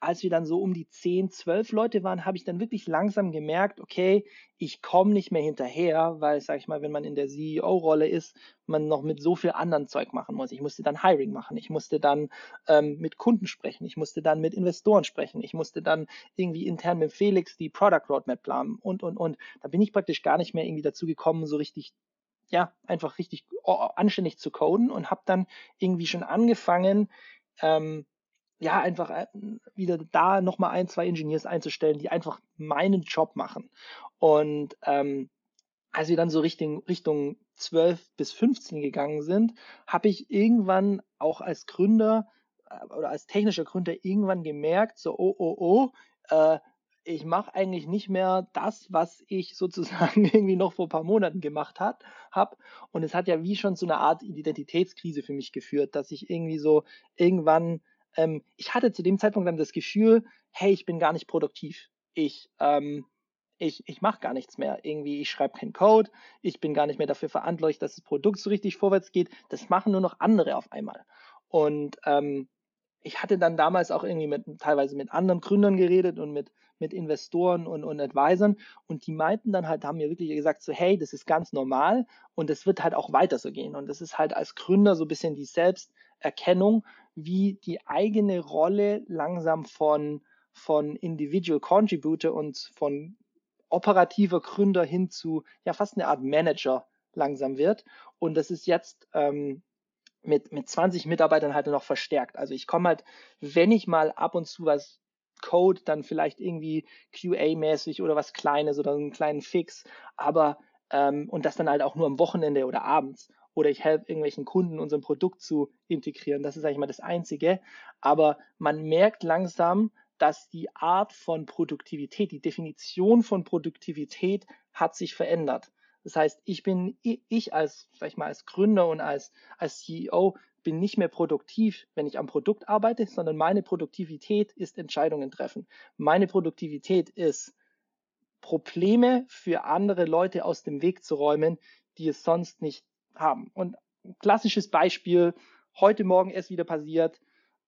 Speaker 2: als wir dann so um die 10, 12 Leute waren, habe ich dann wirklich langsam gemerkt, okay, ich komme nicht mehr hinterher, weil, sag ich mal, wenn man in der CEO-Rolle ist, man noch mit so viel anderen Zeug machen muss. Ich musste dann Hiring machen, ich musste dann ähm, mit Kunden sprechen, ich musste dann mit Investoren sprechen, ich musste dann irgendwie intern mit Felix die Product Roadmap planen und, und, und. Da bin ich praktisch gar nicht mehr irgendwie dazu gekommen, so richtig ja, einfach richtig anständig zu coden und habe dann irgendwie schon angefangen, ähm, ja, einfach äh, wieder da nochmal ein, zwei Engineers einzustellen, die einfach meinen Job machen. Und ähm, als wir dann so Richtung, Richtung 12 bis 15 gegangen sind, habe ich irgendwann auch als Gründer oder als technischer Gründer irgendwann gemerkt, so, oh, oh, oh, äh, ich mache eigentlich nicht mehr das, was ich sozusagen irgendwie noch vor ein paar Monaten gemacht habe. Und es hat ja wie schon so eine Art Identitätskrise für mich geführt, dass ich irgendwie so irgendwann, ähm, ich hatte zu dem Zeitpunkt dann das Gefühl, hey, ich bin gar nicht produktiv. Ich, ähm, ich, ich mache gar nichts mehr. Irgendwie, ich schreibe keinen Code, ich bin gar nicht mehr dafür verantwortlich, dass das Produkt so richtig vorwärts geht. Das machen nur noch andere auf einmal. Und ähm, ich hatte dann damals auch irgendwie mit teilweise mit anderen Gründern geredet und mit, mit Investoren und, und Advisern und die meinten dann halt, haben mir wirklich gesagt, so hey, das ist ganz normal und es wird halt auch weiter so gehen. Und das ist halt als Gründer so ein bisschen die Selbsterkennung, wie die eigene Rolle langsam von, von Individual Contributor und von operativer Gründer hin zu ja fast eine Art Manager langsam wird. Und das ist jetzt ähm, mit, mit 20 Mitarbeitern halt noch verstärkt. Also ich komme halt, wenn ich mal ab und zu was Code, dann vielleicht irgendwie QA-mäßig oder was Kleines oder einen kleinen Fix, aber ähm, und das dann halt auch nur am Wochenende oder abends. Oder ich helfe irgendwelchen Kunden, unser Produkt zu integrieren. Das ist eigentlich mal das Einzige. Aber man merkt langsam, dass die Art von Produktivität, die Definition von Produktivität hat sich verändert. Das heißt, ich bin, ich als, sag ich mal, als Gründer und als, als CEO bin nicht mehr produktiv, wenn ich am Produkt arbeite, sondern meine Produktivität ist Entscheidungen treffen. Meine Produktivität ist Probleme für andere Leute aus dem Weg zu räumen, die es sonst nicht haben. Und ein klassisches Beispiel, heute Morgen ist wieder passiert,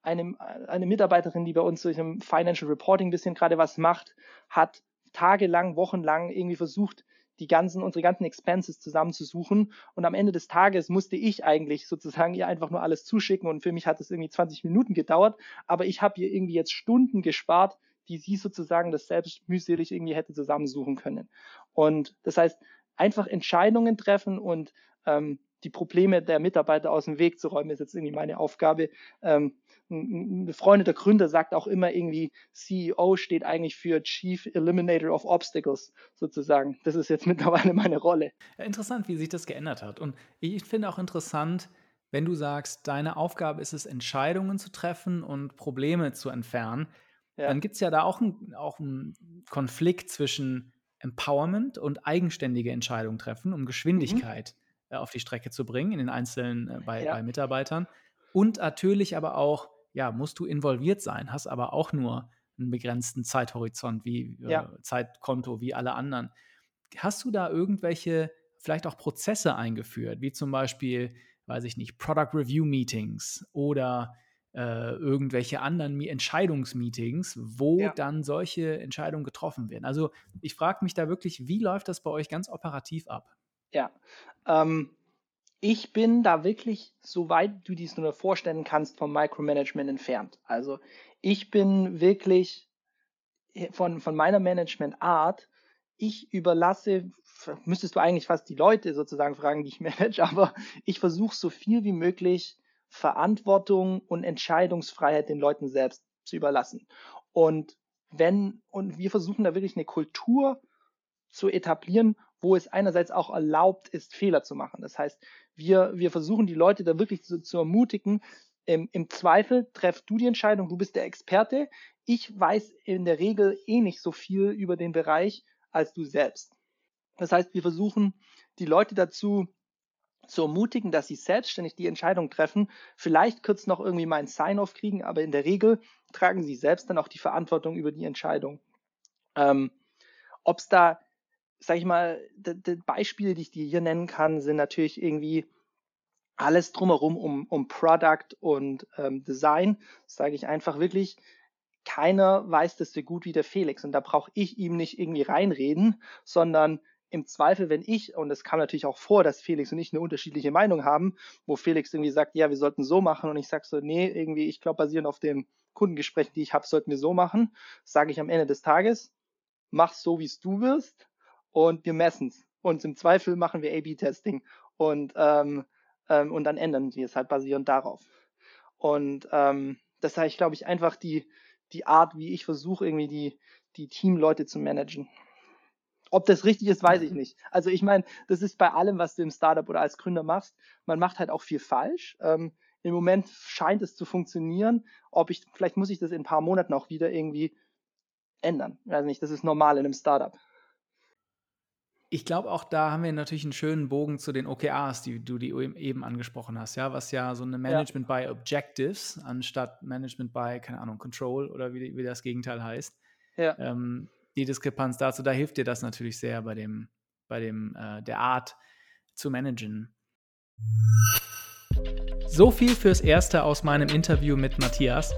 Speaker 2: eine, eine Mitarbeiterin, die bei uns durch im Financial Reporting ein bisschen gerade was macht, hat tagelang, wochenlang irgendwie versucht, die ganzen, unsere ganzen Expenses zusammenzusuchen. Und am Ende des Tages musste ich eigentlich sozusagen ihr einfach nur alles zuschicken. Und für mich hat es irgendwie 20 Minuten gedauert. Aber ich habe ihr irgendwie jetzt Stunden gespart, die sie sozusagen das selbst mühselig irgendwie hätte zusammensuchen können. Und das heißt, einfach Entscheidungen treffen und ähm, die Probleme der Mitarbeiter aus dem Weg zu räumen, ist jetzt irgendwie meine Aufgabe. Ähm, ein befreundeter Gründer sagt auch immer irgendwie, CEO steht eigentlich für Chief Eliminator of Obstacles sozusagen. Das ist jetzt mittlerweile meine Rolle.
Speaker 1: Ja, interessant, wie sich das geändert hat. Und ich finde auch interessant, wenn du sagst, deine Aufgabe ist es, Entscheidungen zu treffen und Probleme zu entfernen, ja. dann gibt es ja da auch, ein, auch einen Konflikt zwischen Empowerment und eigenständige Entscheidungen treffen, um mhm. Geschwindigkeit mhm. Äh, auf die Strecke zu bringen in den einzelnen äh, bei, ja. bei Mitarbeitern. Und natürlich aber auch ja, musst du involviert sein, hast aber auch nur einen begrenzten Zeithorizont, wie äh, ja. Zeitkonto, wie alle anderen. Hast du da irgendwelche, vielleicht auch Prozesse eingeführt, wie zum Beispiel, weiß ich nicht, Product Review Meetings oder äh, irgendwelche anderen Entscheidungsmeetings, wo ja. dann solche Entscheidungen getroffen werden? Also ich frage mich da wirklich, wie läuft das bei euch ganz operativ ab?
Speaker 2: Ja, ähm, ich bin da wirklich, soweit du dies nur vorstellen kannst, vom Micromanagement entfernt. Also ich bin wirklich äh, von, von meiner Managementart, ich überlasse, müsstest du eigentlich fast die Leute sozusagen fragen, die ich manage, aber ich versuche so viel wie möglich Verantwortung und Entscheidungsfreiheit den Leuten selbst zu überlassen. Und wenn, und wir versuchen da wirklich eine Kultur zu etablieren, wo es einerseits auch erlaubt ist, Fehler zu machen. Das heißt, wir, wir versuchen die Leute da wirklich zu, zu ermutigen, im, im Zweifel treff du die Entscheidung, du bist der Experte. Ich weiß in der Regel eh nicht so viel über den Bereich als du selbst. Das heißt, wir versuchen die Leute dazu zu ermutigen, dass sie selbstständig die Entscheidung treffen, vielleicht kurz noch irgendwie mal ein Sign-off kriegen, aber in der Regel tragen sie selbst dann auch die Verantwortung über die Entscheidung. Ähm, Ob es da sag ich mal, die, Beispiele, die ich dir hier nennen kann, sind natürlich irgendwie alles drumherum um, um Product und ähm, Design. Sage ich einfach wirklich, keiner weiß das so gut wie der Felix. Und da brauche ich ihm nicht irgendwie reinreden, sondern im Zweifel, wenn ich, und es kam natürlich auch vor, dass Felix und ich eine unterschiedliche Meinung haben, wo Felix irgendwie sagt, ja, wir sollten so machen und ich sage so, nee, irgendwie, ich glaube, basierend auf den Kundengesprächen, die ich habe, sollten wir so machen, sage ich am Ende des Tages, mach so, wie es du wirst und wir messen es. Und im Zweifel machen wir A-B-Testing und, ähm, ähm, und dann ändern wir es halt basierend darauf. Und ähm, das heißt, glaube ich, einfach die, die Art, wie ich versuche, irgendwie die, die Teamleute zu managen. Ob das richtig ist, weiß ich nicht. Also ich meine, das ist bei allem, was du im Startup oder als Gründer machst, man macht halt auch viel falsch. Ähm, im Moment scheint es zu funktionieren. Ob ich, vielleicht muss ich das in ein paar Monaten auch wieder irgendwie ändern. Also nicht, das ist normal in einem Startup.
Speaker 1: Ich glaube, auch da haben wir natürlich einen schönen Bogen zu den OKRs, die du die eben angesprochen hast, ja, was ja so eine Management ja. by Objectives anstatt Management by, keine Ahnung, Control oder wie, wie das Gegenteil heißt. Ja. Ähm, die Diskrepanz dazu, da hilft dir das natürlich sehr bei dem, bei dem, äh, der Art zu managen. So viel fürs Erste aus meinem Interview mit Matthias.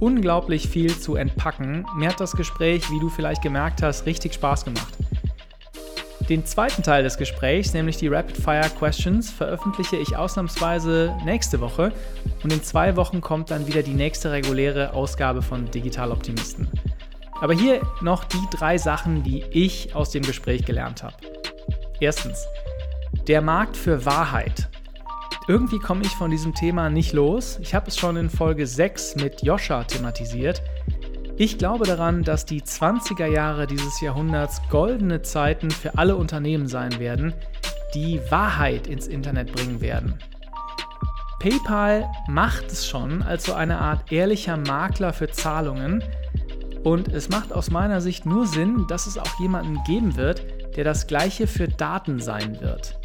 Speaker 1: Unglaublich viel zu entpacken. Mir hat das Gespräch, wie du vielleicht gemerkt hast, richtig Spaß gemacht. Den zweiten Teil des Gesprächs, nämlich die Rapid Fire Questions, veröffentliche ich ausnahmsweise nächste Woche und in zwei Wochen kommt dann wieder die nächste reguläre Ausgabe von Digital Optimisten. Aber hier noch die drei Sachen, die ich aus dem Gespräch gelernt habe. Erstens, der Markt für Wahrheit. Irgendwie komme ich von diesem Thema nicht los. Ich habe es schon in Folge 6 mit Joscha thematisiert. Ich glaube daran, dass die 20er Jahre dieses Jahrhunderts goldene Zeiten für alle Unternehmen sein werden, die Wahrheit ins Internet bringen werden. PayPal macht es schon als so eine Art ehrlicher Makler für Zahlungen und es macht aus meiner Sicht nur Sinn, dass es auch jemanden geben wird, der das gleiche für Daten sein wird.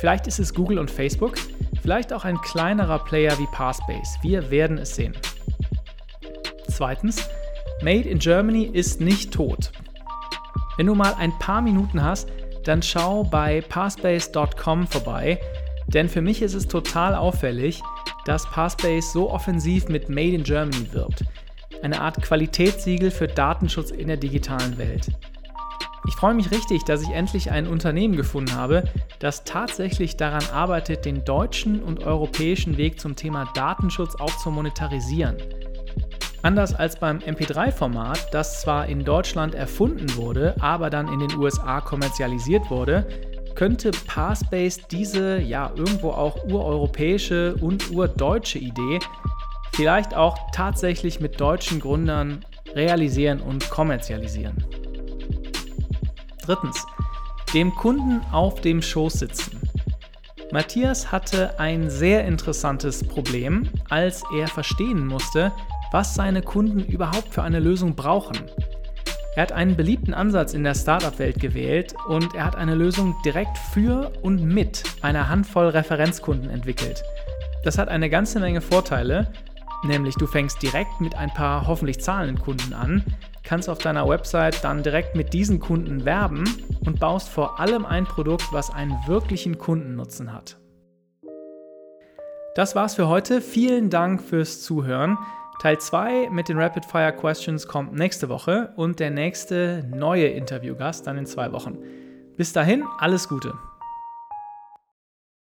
Speaker 1: Vielleicht ist es Google und Facebook, vielleicht auch ein kleinerer Player wie Passbase. Wir werden es sehen. Zweitens, Made in Germany ist nicht tot. Wenn du mal ein paar Minuten hast, dann schau bei passbase.com vorbei, denn für mich ist es total auffällig, dass Passbase so offensiv mit Made in Germany wirbt. Eine Art Qualitätssiegel für Datenschutz in der digitalen Welt. Ich freue mich richtig, dass ich endlich ein Unternehmen gefunden habe, das tatsächlich daran arbeitet, den deutschen und europäischen Weg zum Thema Datenschutz auch zu monetarisieren. Anders als beim MP3-Format, das zwar in Deutschland erfunden wurde, aber dann in den USA kommerzialisiert wurde, könnte Passbase diese ja irgendwo auch ureuropäische und urdeutsche Idee vielleicht auch tatsächlich mit deutschen Gründern realisieren und kommerzialisieren. Drittens, dem Kunden auf dem Schoß sitzen. Matthias hatte ein sehr interessantes Problem, als er verstehen musste, was seine Kunden überhaupt für eine Lösung brauchen. Er hat einen beliebten Ansatz in der Startup-Welt gewählt und er hat eine Lösung direkt für und mit einer Handvoll Referenzkunden entwickelt. Das hat eine ganze Menge Vorteile, nämlich du fängst direkt mit ein paar hoffentlich zahlenden Kunden an, kannst auf deiner Website dann direkt mit diesen Kunden werben und baust vor allem ein Produkt, was einen wirklichen Kundennutzen hat. Das war's für heute. Vielen Dank fürs Zuhören. Teil 2 mit den Rapid Fire Questions kommt nächste Woche und der nächste neue Interviewgast dann in zwei Wochen. Bis dahin, alles Gute.